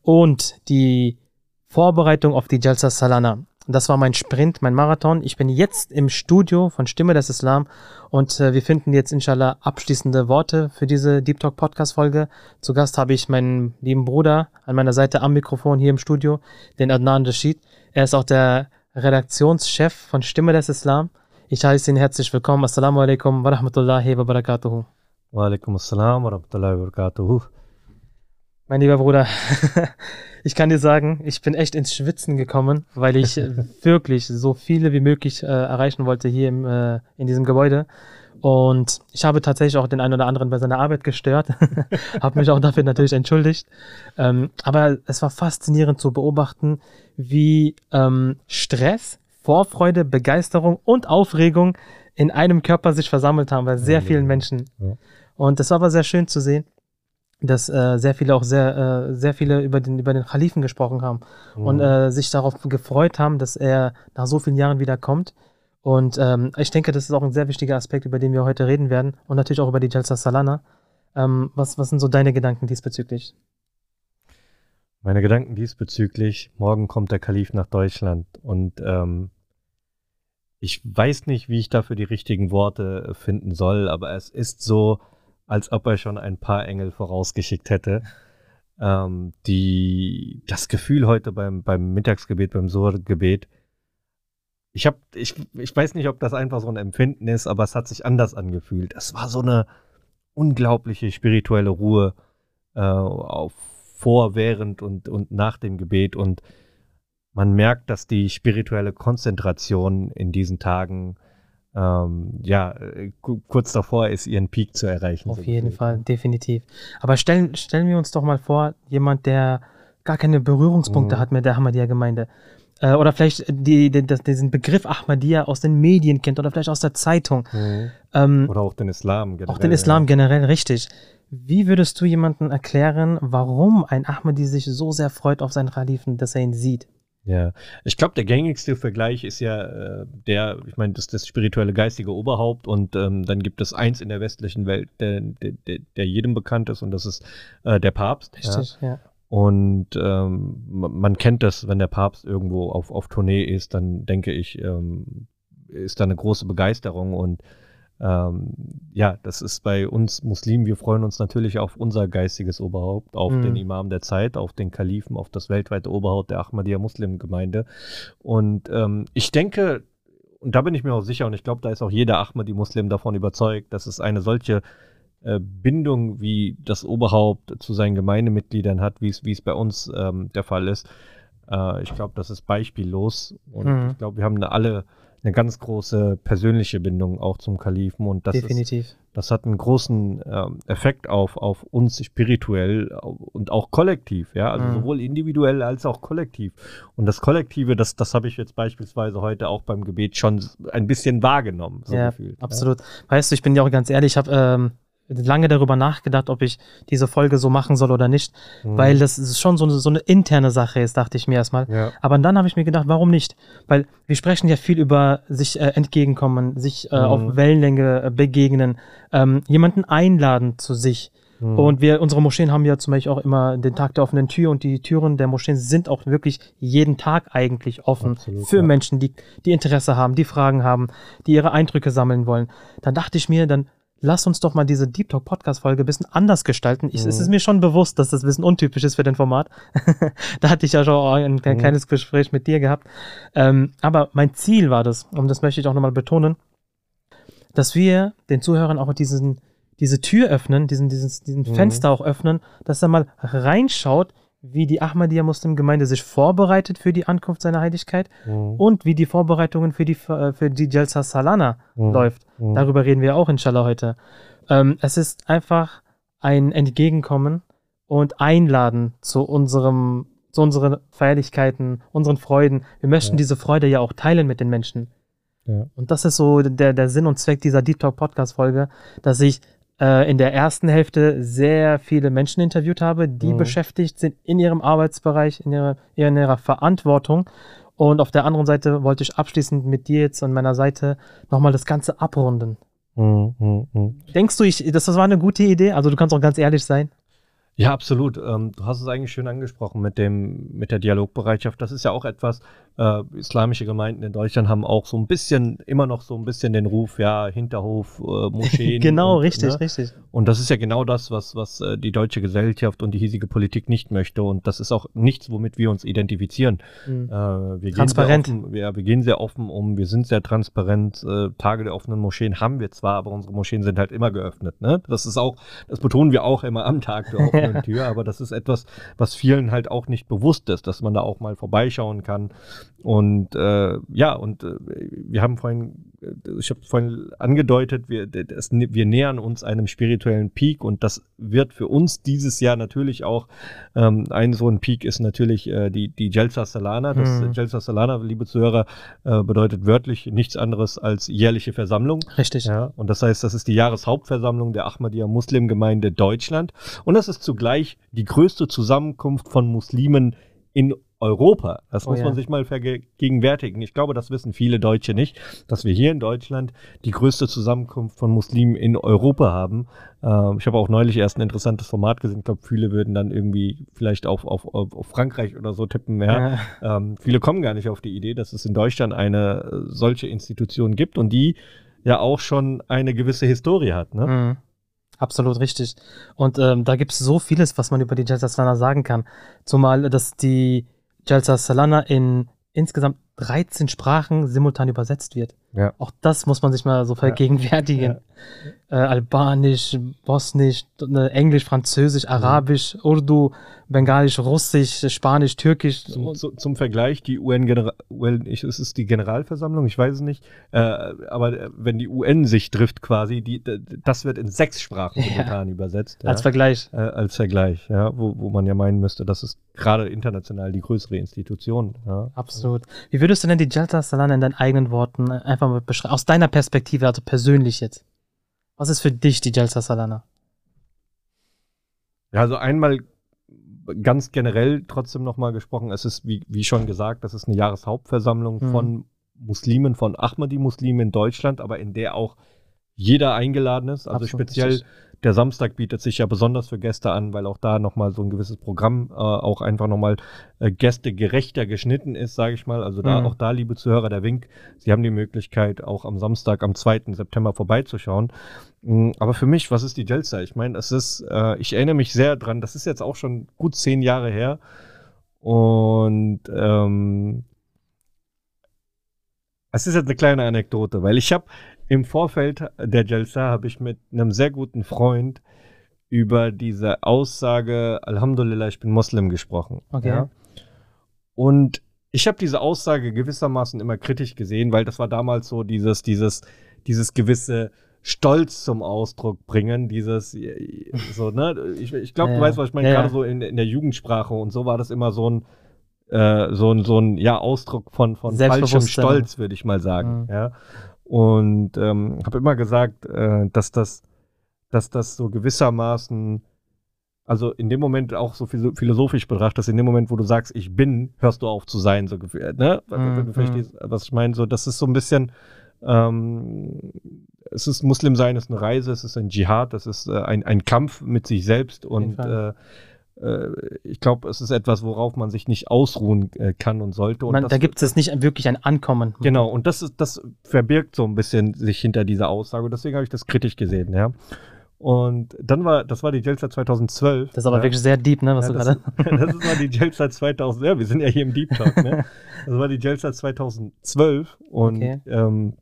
S2: und die Vorbereitung auf die Jalsa Salana. Das war mein Sprint, mein Marathon. Ich bin jetzt im Studio von Stimme des Islam und äh, wir finden jetzt inshallah abschließende Worte für diese Deep Talk Podcast Folge. Zu Gast habe ich meinen lieben Bruder an meiner Seite am Mikrofon hier im Studio, den Adnan Rashid. Er ist auch der Redaktionschef von Stimme des Islam. Ich heiße ihn herzlich willkommen. Assalamu alaikum wa rahmatullahi wa barakatuhu.
S20: Wa alaikum assalam wa rahmatullahi wa barakatuhu.
S2: Mein lieber Bruder, [LAUGHS] ich kann dir sagen, ich bin echt ins Schwitzen gekommen, weil ich äh, [LAUGHS] wirklich so viele wie möglich äh, erreichen wollte hier im, äh, in diesem Gebäude. Und ich habe tatsächlich auch den einen oder anderen bei seiner Arbeit gestört, [LAUGHS] habe mich auch dafür natürlich entschuldigt. Ähm, aber es war faszinierend zu beobachten, wie ähm, Stress, Vorfreude, Begeisterung und Aufregung in einem Körper sich versammelt haben bei sehr vielen Menschen. Und das war aber sehr schön zu sehen dass äh, sehr viele auch sehr, äh, sehr viele über den, über den Khalifen gesprochen haben und
S20: Mhm.
S2: äh, sich darauf gefreut haben, dass er nach so vielen Jahren wieder kommt. Und ähm, ich denke, das ist auch ein sehr wichtiger Aspekt, über den wir heute reden werden und natürlich auch über die Jalsa Salana. Ähm, was, was sind so deine Gedanken diesbezüglich?
S20: Meine Gedanken diesbezüglich, morgen kommt der Kalif nach Deutschland und ähm, ich weiß nicht, wie ich dafür die richtigen Worte finden soll, aber es ist so, als ob er schon ein paar Engel vorausgeschickt hätte. Ähm, die, das Gefühl heute beim, beim Mittagsgebet, beim Sur-Gebet, ich ich, ich weiß nicht, ob das einfach so ein Empfinden ist, aber es hat sich anders angefühlt. Es war so eine unglaubliche spirituelle Ruhe äh, auf, vor, während und, und nach dem Gebet und man merkt, dass die spirituelle Konzentration in diesen Tagen ähm, ja äh, ku- kurz davor ist, ihren Peak zu erreichen.
S2: Auf jeden Fall, definitiv. Aber stellen, stellen wir uns doch mal vor, jemand, der gar keine Berührungspunkte
S20: Mhm.
S2: hat mit der Ahmadiyya-Gemeinde. Äh, oder vielleicht die, die, diesen Begriff Ahmadiyya aus den Medien kennt oder vielleicht aus der Zeitung.
S20: Mhm.
S2: Ähm,
S20: Oder auch den Islam generell.
S2: Auch den Islam generell, richtig. Wie würdest du jemandem erklären, warum ein Ahmadi sich so sehr freut auf seinen Khalifen, dass er ihn sieht?
S20: Ja, ich glaube, der gängigste Vergleich ist ja äh, der, ich meine, das, das spirituelle geistige Oberhaupt und ähm, dann gibt es eins in der westlichen Welt, der, der, der, jedem bekannt ist und das ist äh, der Papst.
S2: Richtig, ja.
S20: Und ähm, ma- man kennt das, wenn der Papst irgendwo auf, auf Tournee ist, dann denke ich, ähm, ist da eine große Begeisterung und ähm, ja, das ist bei uns Muslimen, wir freuen uns natürlich auf unser geistiges Oberhaupt, auf
S2: Mhm.
S20: den Imam der Zeit, auf den Kalifen, auf das weltweite Oberhaupt der Ahmadiyya Muslimgemeinde. Und ähm, ich denke, und da bin ich mir auch sicher, und ich glaube, da ist auch jeder Ahmadi-Muslim davon überzeugt, dass es eine solche äh, Bindung wie das Oberhaupt zu seinen Gemeindemitgliedern hat, wie es bei uns ähm, der Fall ist. Äh, ich glaube, das ist beispiellos. Und
S2: Mhm.
S20: ich glaube, wir haben alle eine ganz große persönliche Bindung auch zum Kalifen. Und das
S2: Definitiv.
S20: Ist, das hat einen großen ähm, Effekt auf, auf uns spirituell und auch kollektiv, ja. Also
S2: Mhm.
S20: sowohl individuell als auch kollektiv. Und das Kollektive, das, das habe ich jetzt beispielsweise heute auch beim Gebet schon ein bisschen wahrgenommen. So
S2: ja,
S20: gefühlt,
S2: absolut. Weißt du, ich bin dir auch ganz ehrlich, ich habe ähm, lange darüber nachgedacht, ob ich diese Folge so machen soll oder nicht,
S20: Mhm.
S2: weil das ist schon so eine, so eine interne Sache ist, dachte ich mir erstmal.
S20: Ja.
S2: Aber dann habe ich mir gedacht, warum nicht? Weil wir sprechen ja viel über sich äh, entgegenkommen, sich äh,
S20: Mhm.
S2: auf Wellenlänge äh, begegnen, ähm, jemanden einladen zu sich.
S20: Mhm.
S2: Und wir, unsere Moscheen haben ja zum Beispiel auch immer den Tag der offenen Tür und die Türen der Moscheen sind auch wirklich jeden Tag eigentlich offen
S20: Absolut,
S2: für
S20: ja.
S2: Menschen, die, die Interesse haben, die Fragen haben, die ihre Eindrücke sammeln wollen. Dann dachte ich mir, dann lass uns doch mal diese Deep Talk Podcast Folge ein bisschen anders gestalten. Ich, Es
S20: Mhm.
S2: ist mir schon bewusst, dass das ein bisschen untypisch ist für den Format. [LAUGHS] da hatte ich ja schon ein
S20: Mhm.
S2: kleines Gespräch mit dir gehabt. Ähm, aber mein Ziel war das, und das möchte ich auch nochmal betonen, dass wir den Zuhörern auch diesen, diese Tür öffnen, diesen, dieses, diesen
S20: Mhm.
S2: Fenster auch öffnen, dass er mal reinschaut, wie die Ahmadiyya Muslim Gemeinde sich vorbereitet für die Ankunft seiner Heiligkeit
S20: Mhm.
S2: und wie die Vorbereitungen für die, äh, für die Jalsa Salana
S20: Mhm.
S2: läuft.
S20: Mhm.
S2: Darüber reden wir auch inshallah heute. Ähm, es ist einfach ein Entgegenkommen und Einladen zu unserem, zu unseren Feierlichkeiten, unseren Freuden. Wir möchten
S20: Ja.
S2: diese Freude ja auch teilen mit den Menschen.
S20: Ja.
S2: Und das ist so der, der Sinn und Zweck dieser Deep Talk Podcast Folge, dass ich äh, in der ersten Hälfte sehr viele Menschen interviewt habe, die
S20: Mhm.
S2: beschäftigt sind in ihrem Arbeitsbereich, in ihrer, in ihrer Verantwortung. Und auf der anderen Seite wollte ich abschließend mit dir jetzt an meiner Seite nochmal das Ganze abrunden.
S20: Mhm, mhm, mhm.
S2: Denkst du, ich, das, das war eine gute Idee? Also du kannst auch ganz ehrlich sein.
S20: Ja, absolut. Ähm, du hast es eigentlich schön angesprochen mit dem, mit der Dialogbereitschaft. Das ist ja auch etwas, äh, islamische Gemeinden in Deutschland haben auch so ein bisschen, immer noch so ein bisschen den Ruf, ja, Hinterhof, äh, Moscheen. [LAUGHS]
S2: Genau,
S20: und,
S2: richtig, richtig.
S20: Und das ist ja genau das, was, was äh, die deutsche Gesellschaft und die hiesige Politik nicht möchte. Und das ist auch nichts, womit wir uns identifizieren.
S2: Mhm.
S20: Äh, wir
S2: Transparent.
S20: Gehen sehr offen, wir, wir gehen sehr offen um, wir sind sehr transparent. Äh, Tage der offenen Moscheen haben wir zwar, aber unsere Moscheen sind halt immer geöffnet. Ne? Das ist auch, das betonen wir auch immer am Tag der [LAUGHS] offenen Tür, aber das ist etwas, was vielen halt auch nicht bewusst ist, dass man da auch mal vorbeischauen kann. Und äh, ja, und äh, wir haben vorhin, äh, ich habe vorhin angedeutet, wir, das, wir nähern uns einem spirituellen Peak und das wird für uns dieses Jahr natürlich auch ähm, ein so ein Peak ist natürlich äh, die, die Jalsa Salana. Das
S2: Mhm.
S20: Jalsa Salana, liebe Zuhörer, äh, bedeutet wörtlich nichts anderes als jährliche Versammlung.
S2: Richtig.
S20: Ja, und das heißt, das ist die Jahreshauptversammlung der Ahmadiyya Muslimgemeinde Deutschland. Und das ist zugleich die größte Zusammenkunft von Muslimen in Europa. Das
S2: Oh
S20: muss
S2: ja.
S20: man sich mal vergegenwärtigen. Ich glaube, das wissen viele Deutsche nicht, dass wir hier in Deutschland die größte Zusammenkunft von Muslimen in Europa haben. Ähm, ich habe auch neulich erst ein interessantes Format gesehen. Ich glaube, viele würden dann irgendwie vielleicht auf, auf, auf Frankreich oder so tippen. Ja. Ähm, viele kommen gar nicht auf die Idee, dass es in Deutschland eine äh, solche Institution gibt und die ja auch schon eine gewisse Historie hat. Ne?
S2: Mhm. Absolut richtig. Und ähm, da gibt es so vieles, was man über die Jalsa Salana sagen kann. Zumal, dass die Jalsa Salana in insgesamt 13 Sprachen simultan übersetzt wird.
S20: Ja.
S2: Auch das muss man sich mal so vergegenwärtigen. Äh, Albanisch, Bosnisch, äh, Englisch, Französisch, Arabisch, Urdu, Bengalisch, Russisch, Spanisch, Türkisch.
S20: Zum, zu, zum Vergleich, die UN, Genera UN ich, es ist die Generalversammlung, ich weiß es nicht, äh, aber äh, wenn die UN sich trifft quasi, die, das wird in sechs Sprachen
S2: Ja.
S20: simultan übersetzt.
S2: Als Vergleich.
S20: Äh, als Vergleich, ja, wo, wo man ja meinen müsste, das ist gerade international die größere Institution. Ja.
S2: Absolut. Wie würdest du denn die Jalsa Salana in deinen eigenen Worten einfach mal beschreiben? Aus deiner Perspektive, also persönlich jetzt. Was ist für dich die Jalsa Salana?
S20: Ja, also einmal ganz generell trotzdem nochmal gesprochen, es ist, wie, wie schon gesagt, das ist eine Jahreshauptversammlung
S2: Mhm.
S20: von Muslimen, von Ahmadi-Muslimen in Deutschland, aber in der auch jeder eingeladen ist. Also
S2: Absolut
S20: speziell
S2: richtig.
S20: Der Samstag bietet sich ja besonders für Gäste an, weil auch da nochmal so ein gewisses Programm äh, auch einfach nochmal äh, gästegerechter geschnitten ist, sage ich mal. Also da
S2: Mhm.
S20: auch da, liebe Zuhörer, der Wink, Sie haben die Möglichkeit, auch am Samstag, am 2. September vorbeizuschauen. Mm, Aber für mich, was ist die Jelsa? Ich meine, es ist, äh, ich erinnere mich sehr dran, das ist jetzt auch schon gut zehn Jahre her. Und ähm, es ist jetzt eine kleine Anekdote, weil ich habe im Vorfeld der Jalsa habe ich mit einem sehr guten Freund über diese Aussage Alhamdulillah, ich bin Muslim gesprochen.
S2: Okay.
S20: Ja? Und ich habe diese Aussage gewissermaßen immer kritisch gesehen, weil das war damals so dieses, dieses, dieses gewisse Stolz zum Ausdruck bringen, dieses, äh, so, ne, ich, ich glaube,
S2: Ja,
S20: du weißt, was ich meine,
S2: ja,
S20: gerade so in, in der Jugendsprache und so war das immer so ein, äh, so ein, so ein, ja, Ausdruck von, von falschem. Stolz, würde ich mal sagen,
S2: Mhm.
S20: ja. Und ähm, habe immer gesagt, äh, dass das, dass das so gewissermaßen, also in dem Moment auch so philo- philosophisch betrachtet, in dem Moment, wo du sagst, ich bin, hörst du auf zu sein, so gefühlt, ne?
S2: Mhm,
S20: du verstehst, was ich meine, so, das ist so ein bisschen, ähm, es ist Muslim sein ist eine Reise, es ist ein Dschihad, es ist äh, ein, ein Kampf mit sich selbst und äh, äh, ich glaube, es ist etwas, worauf man sich nicht ausruhen äh, kann und sollte. Und
S2: Man, da gibt es nicht wirklich ein Ankommen.
S20: Genau, und das ist, das verbirgt so ein bisschen sich hinter dieser Aussage. Deswegen habe ich das kritisch gesehen, ja. Und dann war, das war die Jelsa 2012.
S2: Das ist aber
S20: ja.
S2: wirklich sehr deep, ne, was
S20: ja,
S2: du
S20: das,
S2: gerade- [LAUGHS]
S20: das war die Jelsa 2000, ja, wir sind ja hier im Deep Talk, ne? [LAUGHS] Das war die Jelsa 2012 und
S2: Okay.
S20: ähm,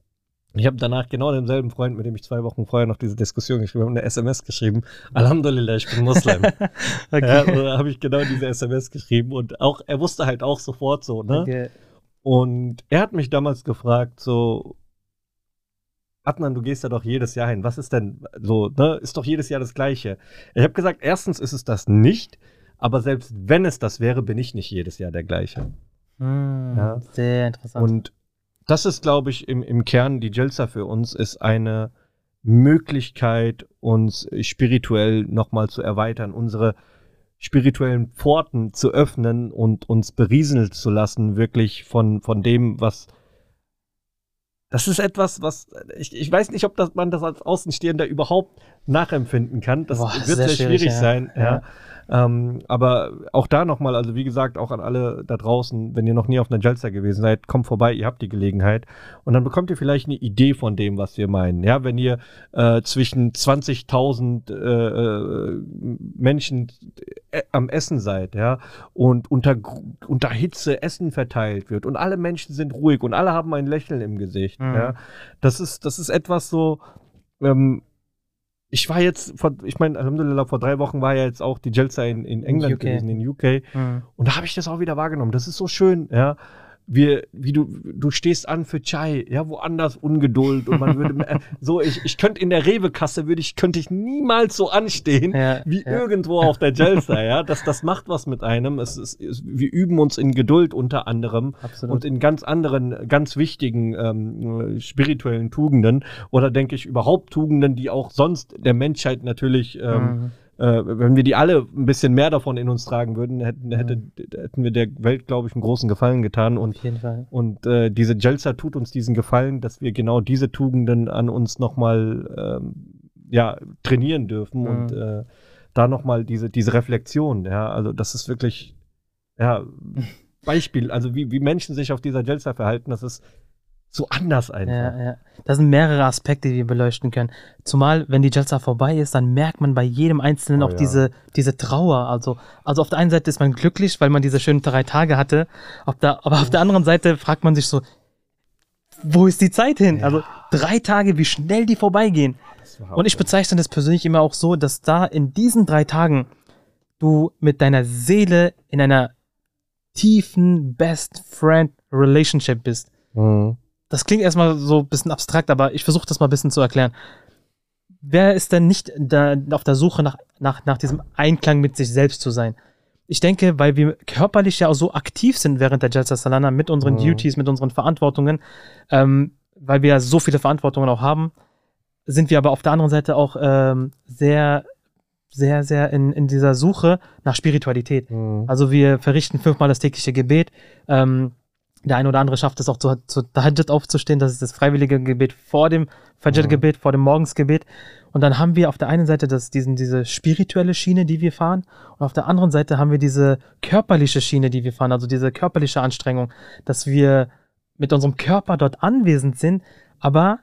S20: ich habe danach genau demselben Freund, mit dem ich zwei Wochen vorher noch diese Diskussion geschrieben habe, eine SMS geschrieben. Alhamdulillah, ich bin Muslim. [LAUGHS]
S2: Okay.
S20: Ja, so habe ich genau diese SMS geschrieben und auch, er wusste halt auch sofort so, ne?
S2: Okay.
S20: Und er hat mich damals gefragt, so, Adnan, du gehst ja doch jedes Jahr hin. Was ist denn so, ne? Ist doch jedes Jahr das Gleiche. Ich habe gesagt, erstens ist es das nicht, aber selbst wenn es das wäre, bin ich nicht jedes Jahr der gleiche.
S2: Hm,
S20: Ja.
S2: Sehr interessant.
S20: Und das ist, glaube ich, im, im Kern, die Jelsa für uns ist eine Möglichkeit, uns spirituell nochmal zu erweitern, unsere spirituellen Pforten zu öffnen und uns berieseln zu lassen, wirklich von, von dem, was. Das ist etwas, was ich, ich weiß nicht, ob das, man das als Außenstehender überhaupt nachempfinden kann. Das
S2: Boah,
S20: wird
S2: sehr
S20: sehr,
S2: schwierig,
S20: schwierig
S2: ja.
S20: sein. Ja.
S2: Ja.
S20: Ähm, aber auch da nochmal, also wie gesagt, auch an alle da draußen, wenn ihr noch nie auf einer Jalsa gewesen seid, kommt vorbei, ihr habt die Gelegenheit. Und dann bekommt ihr vielleicht eine Idee von dem, was wir meinen. Ja, wenn ihr äh, zwischen 20.000 äh, äh, Menschen äh, am Essen seid, ja, und unter, unter Hitze Essen verteilt wird und alle Menschen sind ruhig und alle haben ein Lächeln im Gesicht,
S2: Mhm.
S20: ja, das ist, das ist etwas so, ähm, ich war jetzt, vor, ich meine, Alhamdulillah, vor drei Wochen war ja jetzt auch die Jelsa in, in England
S2: UK.
S20: gewesen, in UK.
S2: Mhm.
S20: Und da habe ich das auch wieder wahrgenommen. Das ist so schön, ja. Wir, wie du, du stehst an für Chai, ja, woanders Ungeduld und man [LAUGHS] würde, äh, so, ich, ich könnte in der Rewe-Kasse würde ich, könnte ich niemals so anstehen, wie
S2: ja.
S20: irgendwo auf der Jelsa, ja. Das, das macht was mit einem. Es ist, es, wir üben uns in Geduld unter anderem
S2: Absolut.
S20: und in ganz anderen, ganz wichtigen ähm, spirituellen Tugenden oder denke ich überhaupt Tugenden, die auch sonst der Menschheit natürlich ähm,
S2: Mhm.
S20: Äh, wenn wir die alle ein bisschen mehr davon in uns tragen würden, hätten, hätte, hätten wir der Welt, glaube ich, einen großen Gefallen getan. Und,
S2: Auf jeden Fall.
S20: und äh, diese Jelsa tut uns diesen Gefallen, dass wir genau diese Tugenden an uns nochmal ähm, ja, trainieren dürfen
S2: Mhm.
S20: und äh, da nochmal diese, diese Reflexion, ja, also das ist wirklich, ja, [LAUGHS] Beispiel, also wie, wie Menschen sich auf dieser Jelsa verhalten, das ist so anders einfach.
S2: Ja, ja. Das sind mehrere Aspekte, die wir beleuchten können. Zumal, wenn die Jalsa vorbei ist, dann merkt man bei jedem Einzelnen
S20: Oh
S2: auch
S20: ja.
S2: diese, diese Trauer. Also, also auf der einen Seite ist man glücklich, weil man diese schönen drei Tage hatte. Auf der, aber auf der anderen Seite fragt man sich so, wo ist die Zeit hin? Also drei Tage, wie schnell die vorbeigehen. Und ich bezeichne das persönlich immer auch so, dass da in diesen drei Tagen du mit deiner Seele in einer tiefen Best Friend Relationship bist.
S20: Mhm.
S2: Das klingt erstmal so ein bisschen abstrakt, aber ich versuche das mal ein bisschen zu erklären. Wer ist denn nicht da auf der Suche nach, nach, nach diesem Einklang mit sich selbst zu sein? Ich denke, weil wir körperlich ja auch so aktiv sind während der Jalsa Salana mit unseren
S20: Mhm.
S2: Duties, mit unseren Verantwortungen, ähm, weil wir ja so viele Verantwortungen auch haben, sind wir aber auf der anderen Seite auch ähm, sehr, sehr, sehr in, in dieser Suche nach Spiritualität.
S20: Mhm.
S2: Also wir verrichten fünfmal das tägliche Gebet. Ähm, Der eine oder andere schafft es auch zu, zu Tahajjud aufzustehen. Das ist das freiwillige Gebet vor dem Fajr-Gebet, vor dem Morgensgebet. Und dann haben wir auf der einen Seite das, diesen, diese spirituelle Schiene, die wir fahren. Und auf der anderen Seite haben wir diese körperliche Schiene, die wir fahren. Also diese körperliche Anstrengung, dass wir mit unserem Körper dort anwesend sind, aber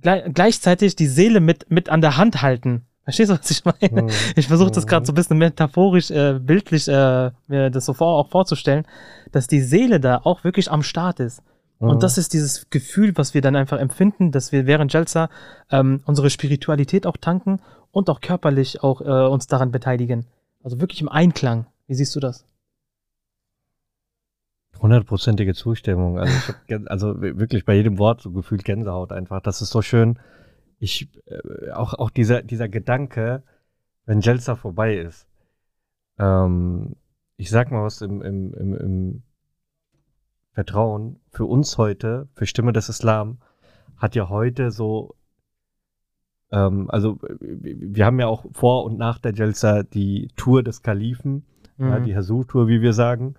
S2: gleich, gleichzeitig die Seele mit, mit an der Hand halten. Verstehst du, was ich meine?
S20: Mhm.
S2: Ich versuche das gerade so ein bisschen metaphorisch, äh, bildlich äh, mir das so vor, auch vorzustellen, dass die Seele da auch wirklich am Start ist.
S20: Mhm.
S2: Und das ist dieses Gefühl, was wir dann einfach empfinden, dass wir während Jalsa ähm, unsere Spiritualität auch tanken und auch körperlich auch äh, uns daran beteiligen. Also wirklich im Einklang. Wie siehst du das?
S20: Hundertprozentige Zustimmung. Also, ich hab, also wirklich bei jedem Wort so gefühlt Gänsehaut einfach. Das ist so schön. Ich, äh, auch, auch dieser, dieser Gedanke, wenn Jelsa vorbei ist. Ähm, ich sag mal was im, im, im, im Vertrauen. Für uns heute, für Stimme des Islam, hat ja heute so ähm, also äh, wir haben ja auch vor und nach der Jelsa die Tour des Kalifen, ja,
S2: Mhm.
S20: die Hasur-Tour, wie wir sagen.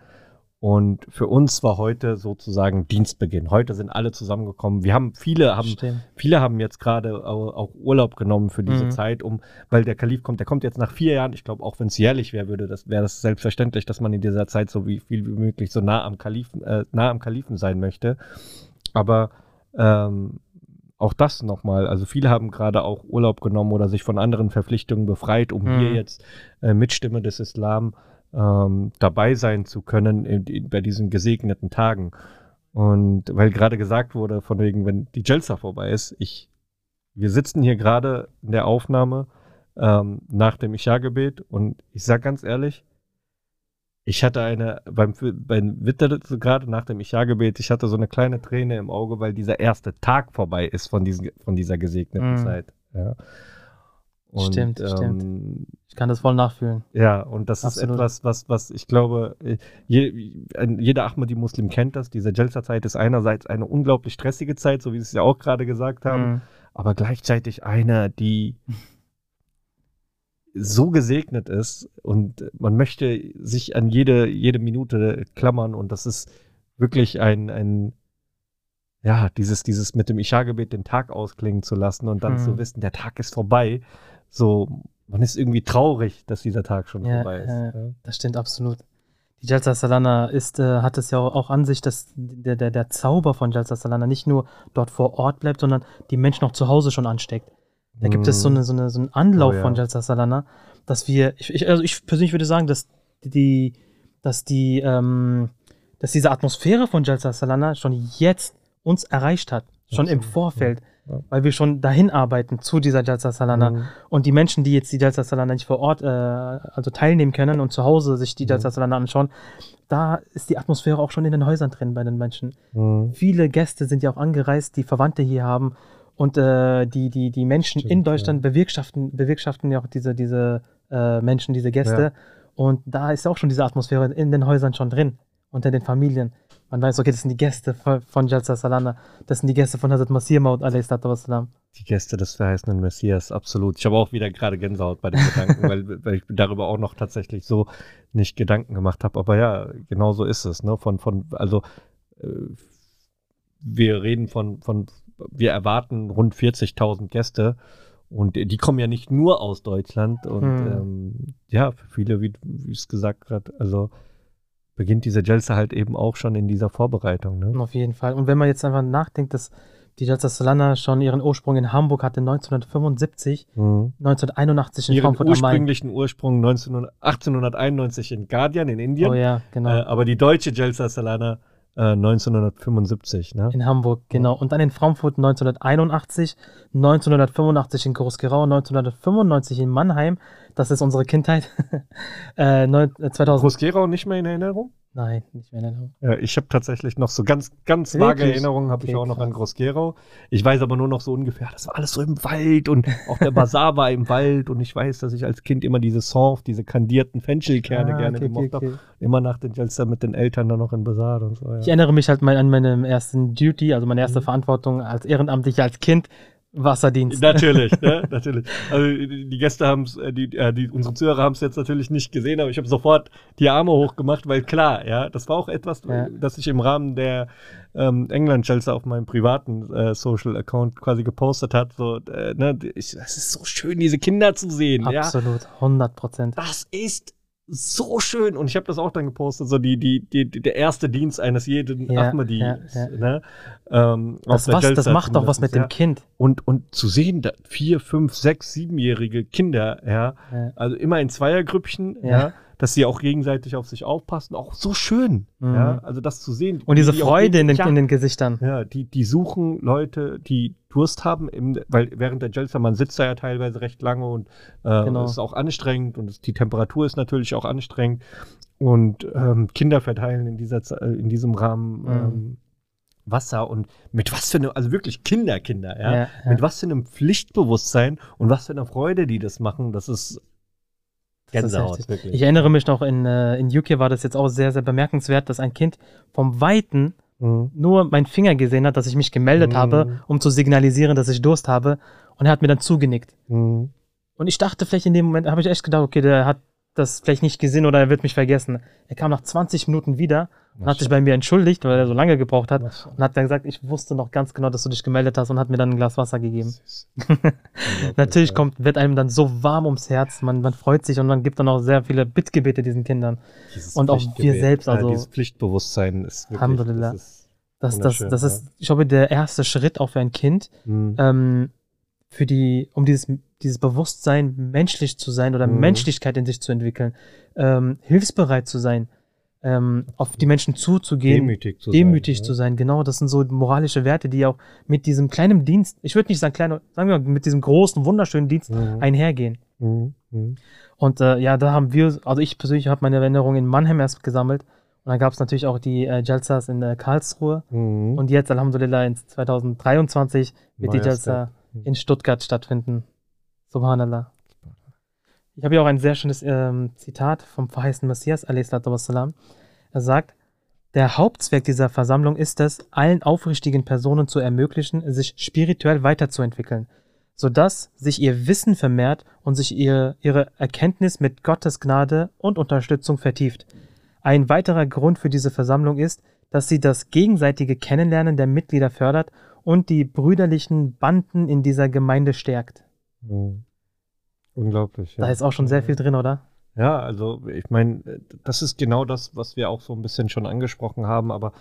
S20: Und für uns war heute sozusagen Dienstbeginn. Heute sind alle zusammengekommen. Wir haben viele haben
S2: Stimmt.
S20: viele haben jetzt gerade au- auch Urlaub genommen für diese
S2: Mhm.
S20: Zeit, um weil der Kalif kommt. Der kommt jetzt nach vier Jahren. Ich glaube, auch wenn es jährlich wäre, würde das wäre das selbstverständlich, dass man in dieser Zeit so wie viel wie möglich so nah am Kalifen äh, nah am Kalifen sein möchte. Aber ähm, auch das nochmal, also viele haben gerade auch Urlaub genommen oder sich von anderen Verpflichtungen befreit, um hier
S2: Mhm.
S20: jetzt äh, mit Stimme des Islam ähm, dabei sein zu können in, in, bei diesen gesegneten Tagen. Und weil gerade gesagt wurde, von wegen, wenn die Jelsa vorbei ist, ich, wir sitzen hier gerade in der Aufnahme ähm, nach dem Isha-Gebet und ich sag ganz ehrlich, ich hatte eine, beim, beim Witter gerade nach dem Isha-Gebet, ich hatte so eine kleine Träne im Auge, weil dieser erste Tag vorbei ist von, diesen, von dieser gesegneten
S2: Mhm.
S20: Zeit. Ja.
S2: Stimmt, stimmt. Ich kann das voll nachfühlen.
S20: Ja, und das
S2: Absolut.
S20: ist etwas, was, was ich glaube, äh, je, jeder Ahmadi-Muslim kennt das. Diese Jelsa-Zeit ist einerseits eine unglaublich stressige Zeit, so wie Sie es ja auch gerade gesagt haben,
S2: Mhm.
S20: aber gleichzeitig eine, die so gesegnet ist und man möchte sich an jede, jede Minute klammern und das ist wirklich ein, ein ja, dieses, dieses mit dem Isha-Gebet den Tag ausklingen zu lassen und dann
S2: Mhm.
S20: zu wissen, der Tag ist vorbei. So, man ist irgendwie traurig, dass dieser Tag schon
S2: Ja,
S20: vorbei ist.
S2: ja,
S20: ja.
S2: das stimmt absolut. Die Jalsa Salana ist, äh, hat es ja auch an sich, dass der, der, der Zauber von Jalsa Salana nicht nur dort vor Ort bleibt, sondern die Menschen auch zu Hause schon ansteckt. Da gibt es so,
S20: Mhm.
S2: eine, so, eine, so einen Anlauf
S20: Oh ja.
S2: von Jalsa Salana, dass wir, ich, ich, also ich persönlich würde sagen, dass die, dass die, ähm, dass diese Atmosphäre von Jalsa Salana schon jetzt uns erreicht hat, schon im Vorfeld, weil wir schon dahin arbeiten zu dieser Jalsa Salana.
S20: Mhm.
S2: Und die Menschen, die jetzt die Jalsa Salana nicht vor Ort äh, also teilnehmen können und zu Hause sich die Jalsa Salana anschauen, da ist die Atmosphäre auch schon in den Häusern drin bei den Menschen.
S20: Mhm.
S2: Viele Gäste sind ja auch angereist, die Verwandte hier haben und äh, die, die, die Menschen in Deutschland bewirtschaften, bewirtschaften ja auch diese, diese äh, Menschen, diese Gäste.
S20: Ja.
S2: Und da ist auch schon diese Atmosphäre in den Häusern schon drin, unter den Familien. Man weiß, okay, das sind die Gäste von, Jalsa Salana, das sind die Gäste von Hazrat Masih Maud a.s.
S20: Die Gäste des verheißenen Messias, absolut. Ich habe auch wieder gerade Gänsehaut bei den Gedanken, [LAUGHS] weil, weil ich darüber auch noch tatsächlich so nicht Gedanken gemacht habe. Aber ja, genau so ist es. Ne? Von, von, also äh, wir reden von, von, wir erwarten rund 40.000 Gäste und die kommen ja nicht nur aus Deutschland und
S2: Hm.
S20: ähm, ja, für viele, wie, wie es gesagt gerade, also beginnt diese Jelsa halt eben auch schon in dieser Vorbereitung. Ne?
S2: Auf jeden Fall. Und wenn man jetzt einfach nachdenkt, dass die Jalsa Salana schon ihren Ursprung in Hamburg hatte 1975,
S20: Mhm.
S2: 1981 in
S20: Ihren
S2: Frankfurt am Main.
S20: ursprünglichen Ursprung 1900, 1891 in Guardian in Indien.
S2: Oh ja, genau.
S20: Äh, aber die deutsche Jelsa Salana äh, 1975. Ne?
S2: In Hamburg, genau. Und dann in Frankfurt 1981, 1985 in Groß-Gerau, 1995 in Mannheim. Das ist unsere Kindheit. [LAUGHS] äh, neun- äh, 2000.
S20: Groß-Gerau nicht mehr in Erinnerung?
S2: Nein, nicht mehr in Erinnerung.
S20: Ja, ich habe tatsächlich noch so ganz, ganz vage
S2: Wirklich?
S20: Erinnerungen habe ich
S2: Okay,
S20: auch noch an
S2: krass.
S20: Groß-Gerau. Ich weiß aber nur noch so ungefähr, das war alles so im Wald und auch der Bazar war im Wald und ich weiß, dass ich als Kind immer diese Sonf, diese kandierten Fenchelkerne
S2: Ah,
S20: gerne
S2: okay,
S20: gemocht
S2: okay,
S20: habe. Immer nach den Jelsa mit den Eltern dann noch in Bazar und so. Ja.
S2: Ich erinnere mich halt mal an meine ersten Duty, also meine erste Verantwortung als Ehrenamtlicher, als Kind, Wasserdienst.
S20: Natürlich, ne? [LAUGHS] natürlich. Also die Gäste haben es, die, äh, die, unsere Zuhörer haben es jetzt natürlich nicht gesehen, aber ich habe sofort die Arme hochgemacht, weil klar, ja, das war auch etwas,
S2: Ja.
S20: das ich im Rahmen der ähm, England Chelsea auf meinem privaten äh, Social Account quasi gepostet hat. So, äh, ne, ich, es ist so schön, diese Kinder zu sehen. Ja?
S2: Absolut, 100 Prozent.
S20: Das ist so schön. Und ich habe das auch dann gepostet, so die, die, die, der erste Dienst eines jeden
S2: Ja,
S20: Ahmadi.
S2: ja, ja.
S20: Ne? Ähm,
S2: Das was- das macht doch was mit dem
S20: ja.
S2: Kind.
S20: Und, und zu sehen, da vier, fünf, sechs, siebenjährige Kinder, ja,
S2: Ja.
S20: also immer in Zweiergrüppchen,
S2: Ja.
S20: Dass sie auch gegenseitig auf sich aufpassen, auch so schön,
S2: Mhm.
S20: ja, also das zu sehen.
S2: Und diese
S20: die
S2: Freude in den,
S20: ja,
S2: in den Gesichtern.
S20: ja, die, die suchen Leute, die Durst haben, im, weil während der Jalsa, man sitzt da ja teilweise recht lange und äh,
S2: Genau.
S20: es ist auch anstrengend und es, die Temperatur ist natürlich auch anstrengend und ähm, Kinder verteilen in, dieser, äh, in diesem Rahmen
S2: Mhm.
S20: ähm, Wasser und mit was für einem, also wirklich Kinder, Kinder, ja,
S2: Ja, ja.
S20: mit was für einem Pflichtbewusstsein und was für einer Freude die das machen, Das ist Gänsehaut, wirklich.
S2: Ich erinnere mich noch, in, äh, in UK war das jetzt auch sehr, sehr bemerkenswert, dass ein Kind vom Weiten nur meinen Finger gesehen hat, dass ich mich gemeldet
S20: Mhm.
S2: habe, um zu signalisieren, dass ich Durst habe. Und er hat mir dann zugenickt.
S20: Mhm.
S2: Und ich dachte vielleicht in dem Moment, habe ich echt gedacht, okay, der hat das vielleicht nicht gesehen oder er wird mich vergessen. Er kam nach 20 Minuten wieder und hat sich bei mir entschuldigt, weil er so lange gebraucht hat und hat dann gesagt, ich wusste noch ganz genau, dass du dich gemeldet hast und hat mir dann ein Glas Wasser gegeben. [LAUGHS] [LAUGHS] Natürlich kommt, wird einem dann so warm ums Herz, man, man freut sich und man gibt dann auch sehr viele Bittgebete diesen Kindern.
S20: Dieses
S2: und auch wir selbst,
S20: ja,
S2: also
S20: dieses Pflichtbewusstsein ist wirklich,
S2: Alhamdulillah.
S20: das ist
S2: Das, das, das
S20: ja.
S2: ist, ich glaube, der erste Schritt auch für ein Kind,
S20: Mhm.
S2: ähm, für die, um dieses, dieses Bewusstsein, menschlich zu sein oder
S20: Mhm.
S2: Menschlichkeit in sich zu entwickeln, ähm, hilfsbereit zu sein, ähm, auf die Menschen zuzugehen,
S20: Demütig zu sein,
S2: demütig
S20: ja.
S2: zu sein. Genau, das sind so moralische Werte, die auch mit diesem kleinen Dienst, ich würde nicht sagen kleiner, sagen wir mal, mit diesem großen, wunderschönen Dienst
S20: Mhm.
S2: einhergehen.
S20: Mhm. Mhm.
S2: Und äh, ja, da haben wir, also ich persönlich habe meine Erinnerungen in Mannheim erst gesammelt. Und dann gab es natürlich auch die äh, Jalsas in äh, Karlsruhe.
S20: Mhm.
S2: Und jetzt, Alhamdulillah, in 2023 wird die
S20: Neuer
S2: Jalsa in Stuttgart stattfinden. Subhanallah. Ich habe hier auch ein sehr schönes ähm, Zitat vom verheißenen Messias, wassalam. Er sagt, der Hauptzweck dieser Versammlung ist es, allen aufrichtigen Personen zu ermöglichen, sich spirituell weiterzuentwickeln, sodass sich ihr Wissen vermehrt und sich ihr, ihre Erkenntnis mit Gottes Gnade und Unterstützung vertieft. Ein weiterer Grund für diese Versammlung ist, dass sie das gegenseitige Kennenlernen der Mitglieder fördert und die brüderlichen Banden in dieser Gemeinde stärkt.
S20: Mhm. Unglaublich.
S2: Da ist auch schon sehr viel drin, oder?
S20: Ja, also ich meine, das ist genau das, was wir auch so ein bisschen schon angesprochen haben, aber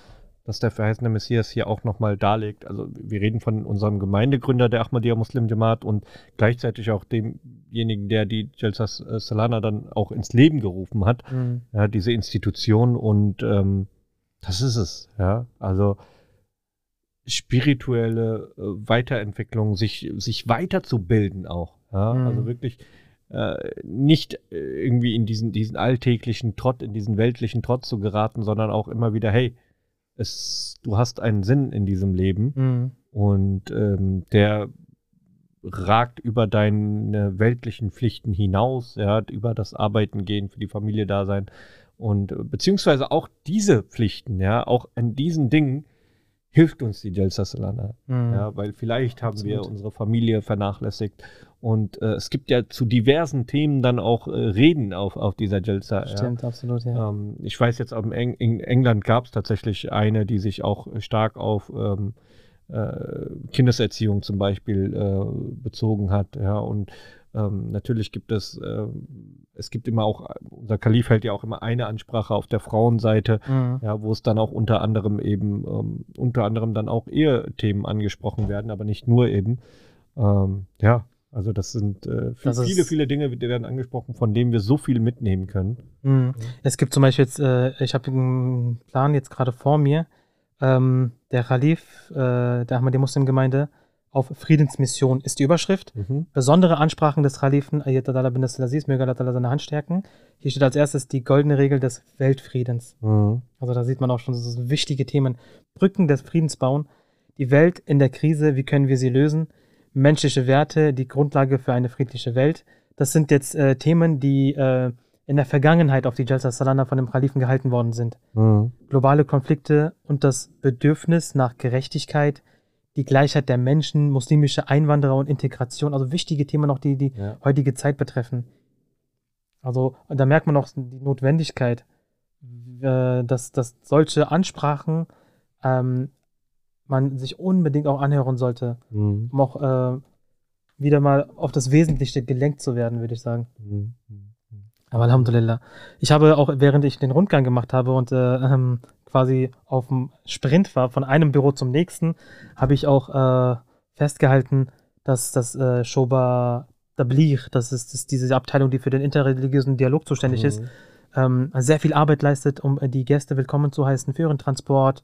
S20: dass der verheißene Messias hier auch nochmal darlegt. Also wir reden von unserem Gemeindegründer der Ahmadiyya Muslim Jamaat und gleichzeitig auch demjenigen, der die Jalsas äh, Salana dann auch ins Leben gerufen hat.
S2: Mhm.
S20: Ja, diese Institution und ähm, das ist es, ja. Also spirituelle äh, Weiterentwicklung, sich, sich weiterzubilden auch. Ja?
S2: Mhm.
S20: Also wirklich äh, nicht äh, irgendwie in diesen, diesen alltäglichen Trott, in diesen weltlichen Trott zu geraten, sondern auch immer wieder, hey, es, du hast einen Sinn in diesem Leben
S2: Mhm.
S20: und ähm, der ragt über deine weltlichen Pflichten hinaus, ja, über das Arbeiten gehen, für die Familie da sein und äh, beziehungsweise auch diese Pflichten, ja, auch an diesen Dingen hilft uns die Salana,
S2: Mhm.
S20: ja, weil vielleicht haben wir
S2: Absolut.
S20: unsere Familie vernachlässigt und äh, es gibt ja zu diversen Themen dann auch äh, Reden auf, auf dieser Jalsa.
S2: Stimmt,
S20: ja.
S2: absolut, ja.
S20: Ähm, ich weiß jetzt, Eng in England gab es tatsächlich eine, die sich auch stark auf ähm, äh, Kindeserziehung zum Beispiel äh, bezogen hat. Ja, und ähm, natürlich gibt es, ähm, es gibt immer auch, unser Kalif hält ja auch immer eine Ansprache auf der Frauenseite,
S2: Mhm.
S20: ja, wo es dann auch unter anderem eben, ähm, unter anderem dann auch Ehethemen angesprochen werden, aber nicht nur eben. Ähm, ja, also das sind äh,
S2: Das
S20: viele, viele Dinge, die werden angesprochen, von denen wir so viel mitnehmen können.
S2: Mhm. Es gibt zum Beispiel jetzt, äh, ich habe einen Plan jetzt gerade vor mir, ähm, der Khalif äh, der Ahmadiyya Muslim-Gemeinde auf Friedensmission ist die Überschrift.
S20: Mhm.
S2: Besondere Ansprachen des Khalifen Ayatollah bin Aziz, möge Allah seine Hand stärken. Hier steht als erstes die goldene Regel des Weltfriedens.
S20: Mhm.
S2: Also da sieht man auch schon so wichtige Themen. Brücken des Friedens bauen, die Welt in der Krise, wie können wir sie lösen? Menschliche Werte, die Grundlage für eine friedliche Welt. Das sind jetzt äh, Themen, die äh, in der Vergangenheit auf die Jalsa Salana von dem Khalifen gehalten worden sind.
S20: Mhm.
S2: Globale Konflikte und das Bedürfnis nach Gerechtigkeit, die Gleichheit der Menschen, muslimische Einwanderer und Integration, also wichtige Themen noch, die die
S20: Ja.
S2: heutige Zeit betreffen. Also da merkt man auch die Notwendigkeit, äh, dass, dass solche Ansprachen ähm, man sich unbedingt auch anhören sollte,
S20: Mhm.
S2: um auch äh, wieder mal auf das Wesentliche gelenkt zu werden, würde ich sagen.
S20: Mhm.
S2: Aber Alhamdulillah. Ich habe auch, während ich den Rundgang gemacht habe und äh, ähm, quasi auf dem Sprint war, von einem Büro zum nächsten, habe ich auch äh, festgehalten, dass das äh, Shoba Tabligh, das ist, das ist diese Abteilung, die für den interreligiösen Dialog zuständig
S20: Mhm.
S2: ist, ähm, sehr viel Arbeit leistet, um äh, die Gäste willkommen zu heißen für ihren Transport,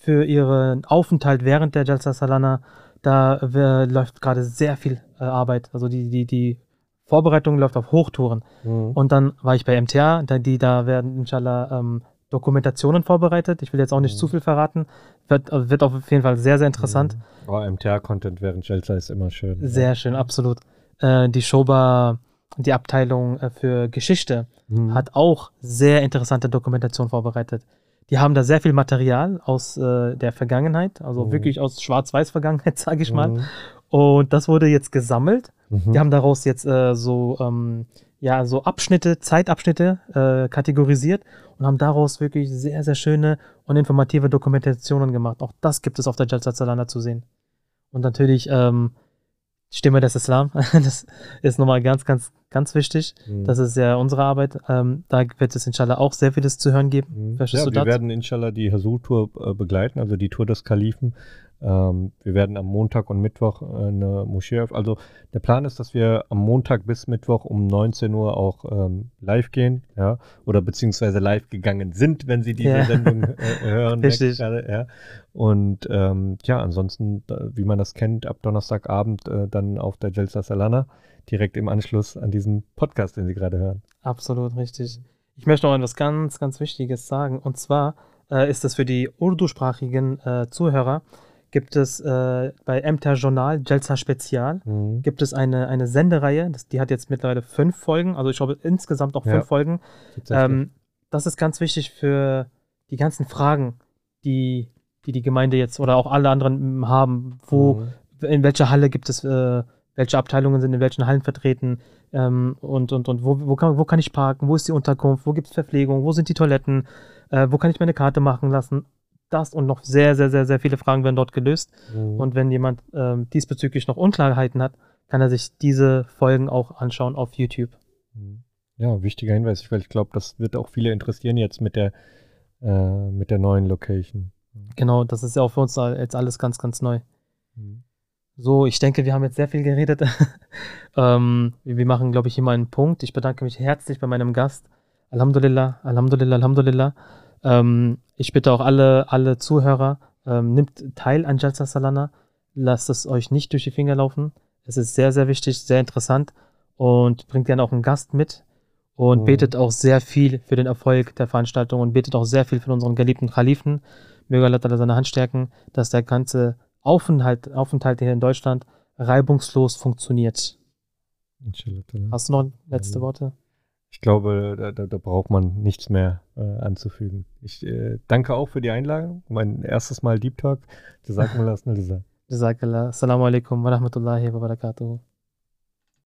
S2: für ihren Aufenthalt während der Jalsa Salana. Da äh, läuft gerade sehr viel äh, Arbeit. Also die, die, die Vorbereitung läuft auf Hochtouren.
S20: Mhm.
S2: Und dann war ich bei MTA, da, die, da werden inshallah ähm, Dokumentationen vorbereitet. Ich will jetzt auch nicht zu viel verraten. Wird, äh, wird auf jeden Fall sehr, sehr interessant.
S20: Oh, MTA-Content während Jelsa ist immer schön.
S2: Sehr schön, absolut. Äh, die Shoba, die Abteilung äh, für Geschichte,
S20: Mhm.
S2: hat auch sehr interessante Dokumentation vorbereitet. Die haben da sehr viel Material aus äh, der Vergangenheit, also
S20: Mhm.
S2: wirklich aus Schwarz-Weiß-Vergangenheit, [LAUGHS] sage ich mal.
S20: Mhm.
S2: Und das wurde jetzt gesammelt.
S20: Mhm.
S2: Die haben daraus jetzt äh, so, ähm, ja, so Abschnitte, Zeitabschnitte äh, kategorisiert und haben daraus wirklich sehr, sehr schöne und informative Dokumentationen gemacht. Auch das gibt es auf der Jalsa Salana zu sehen. Und natürlich ähm, Stimme des Islam. [LAUGHS] Das ist nochmal ganz, ganz, ganz wichtig.
S20: Mhm.
S2: Das ist ja unsere Arbeit. Ähm, da wird es inshallah auch sehr vieles zu hören geben. Verstehst
S20: Ja, wir
S2: das?
S20: werden inshallah die Hazur-Tour äh, begleiten, also die Tour des Kalifen. Ähm, wir werden am Montag und Mittwoch äh, eine Moschee öffnen. Also der Plan ist, dass wir am Montag bis Mittwoch um 19 Uhr auch ähm, live gehen, ja, oder beziehungsweise live gegangen sind, wenn Sie diese
S2: Ja.
S20: Sendung äh, [LAUGHS] hören.
S2: Richtig.
S20: Ja. Und ähm, ja, ansonsten, wie man das kennt, ab Donnerstagabend äh, dann auf der Jelsa Salana, direkt im Anschluss an diesen Podcast, den Sie gerade hören.
S2: Absolut richtig. Ich möchte noch etwas ganz, ganz Wichtiges sagen. Und zwar äh, ist es für die urdusprachigen äh, Zuhörer, gibt es äh, bei MTR Journal Jelsa Spezial,
S20: Mhm.
S2: gibt es eine, eine Sendereihe, das, die hat jetzt mittlerweile fünf Folgen, also ich glaube insgesamt auch
S20: Ja,
S2: fünf Folgen.
S20: tatsächlich.
S2: Ähm, das ist ganz wichtig für die ganzen Fragen, die die, die Gemeinde jetzt oder auch alle anderen haben. Wo, in welcher Halle gibt es, äh, welche Abteilungen sind in welchen Hallen vertreten ähm, und, und, und wo, wo, kann, wo kann ich parken, wo ist die Unterkunft, wo gibt es Verpflegung, wo sind die Toiletten, äh, wo kann ich meine Karte machen lassen. Das und noch sehr, sehr, sehr, sehr viele Fragen werden dort gelöst.
S20: Mhm.
S2: Und wenn jemand ähm, diesbezüglich noch Unklarheiten hat, kann er sich diese Folgen auch anschauen auf YouTube.
S20: Ja, wichtiger Hinweis, weil ich glaube, das wird auch viele interessieren jetzt mit der, äh, mit der neuen Location.
S2: Genau, das ist ja auch für uns jetzt alles ganz, ganz neu.
S20: Mhm.
S2: So, ich denke, wir haben jetzt sehr viel geredet. [LAUGHS] ähm, wir wir machen, glaube ich, hier mal einen Punkt. Ich bedanke mich herzlich bei meinem Gast. Alhamdulillah, Alhamdulillah, Alhamdulillah. Ähm, ich bitte auch alle, alle Zuhörer, ähm, nimmt teil an Jalsa Salana. Lasst es euch nicht durch die Finger laufen. Es ist sehr, sehr wichtig, sehr interessant und bringt gerne auch einen Gast mit und
S20: Mhm.
S2: betet auch sehr viel für den Erfolg der Veranstaltung und betet auch sehr viel für unseren geliebten Khalifen. Möge Allah seine Hand stärken, dass der ganze Aufenthalt, Aufenthalt hier in Deutschland reibungslos funktioniert. Hast du noch letzte Worte?
S20: Ich glaube, da, da, da braucht man nichts mehr äh, anzufügen. Ich äh, danke auch für die Einladung. Mein erstes Mal Deep Talk. Jazakumullah. [LAUGHS]
S2: Jazakallah. Assalamu alaikum wa rahmatullahi wa barakatuh.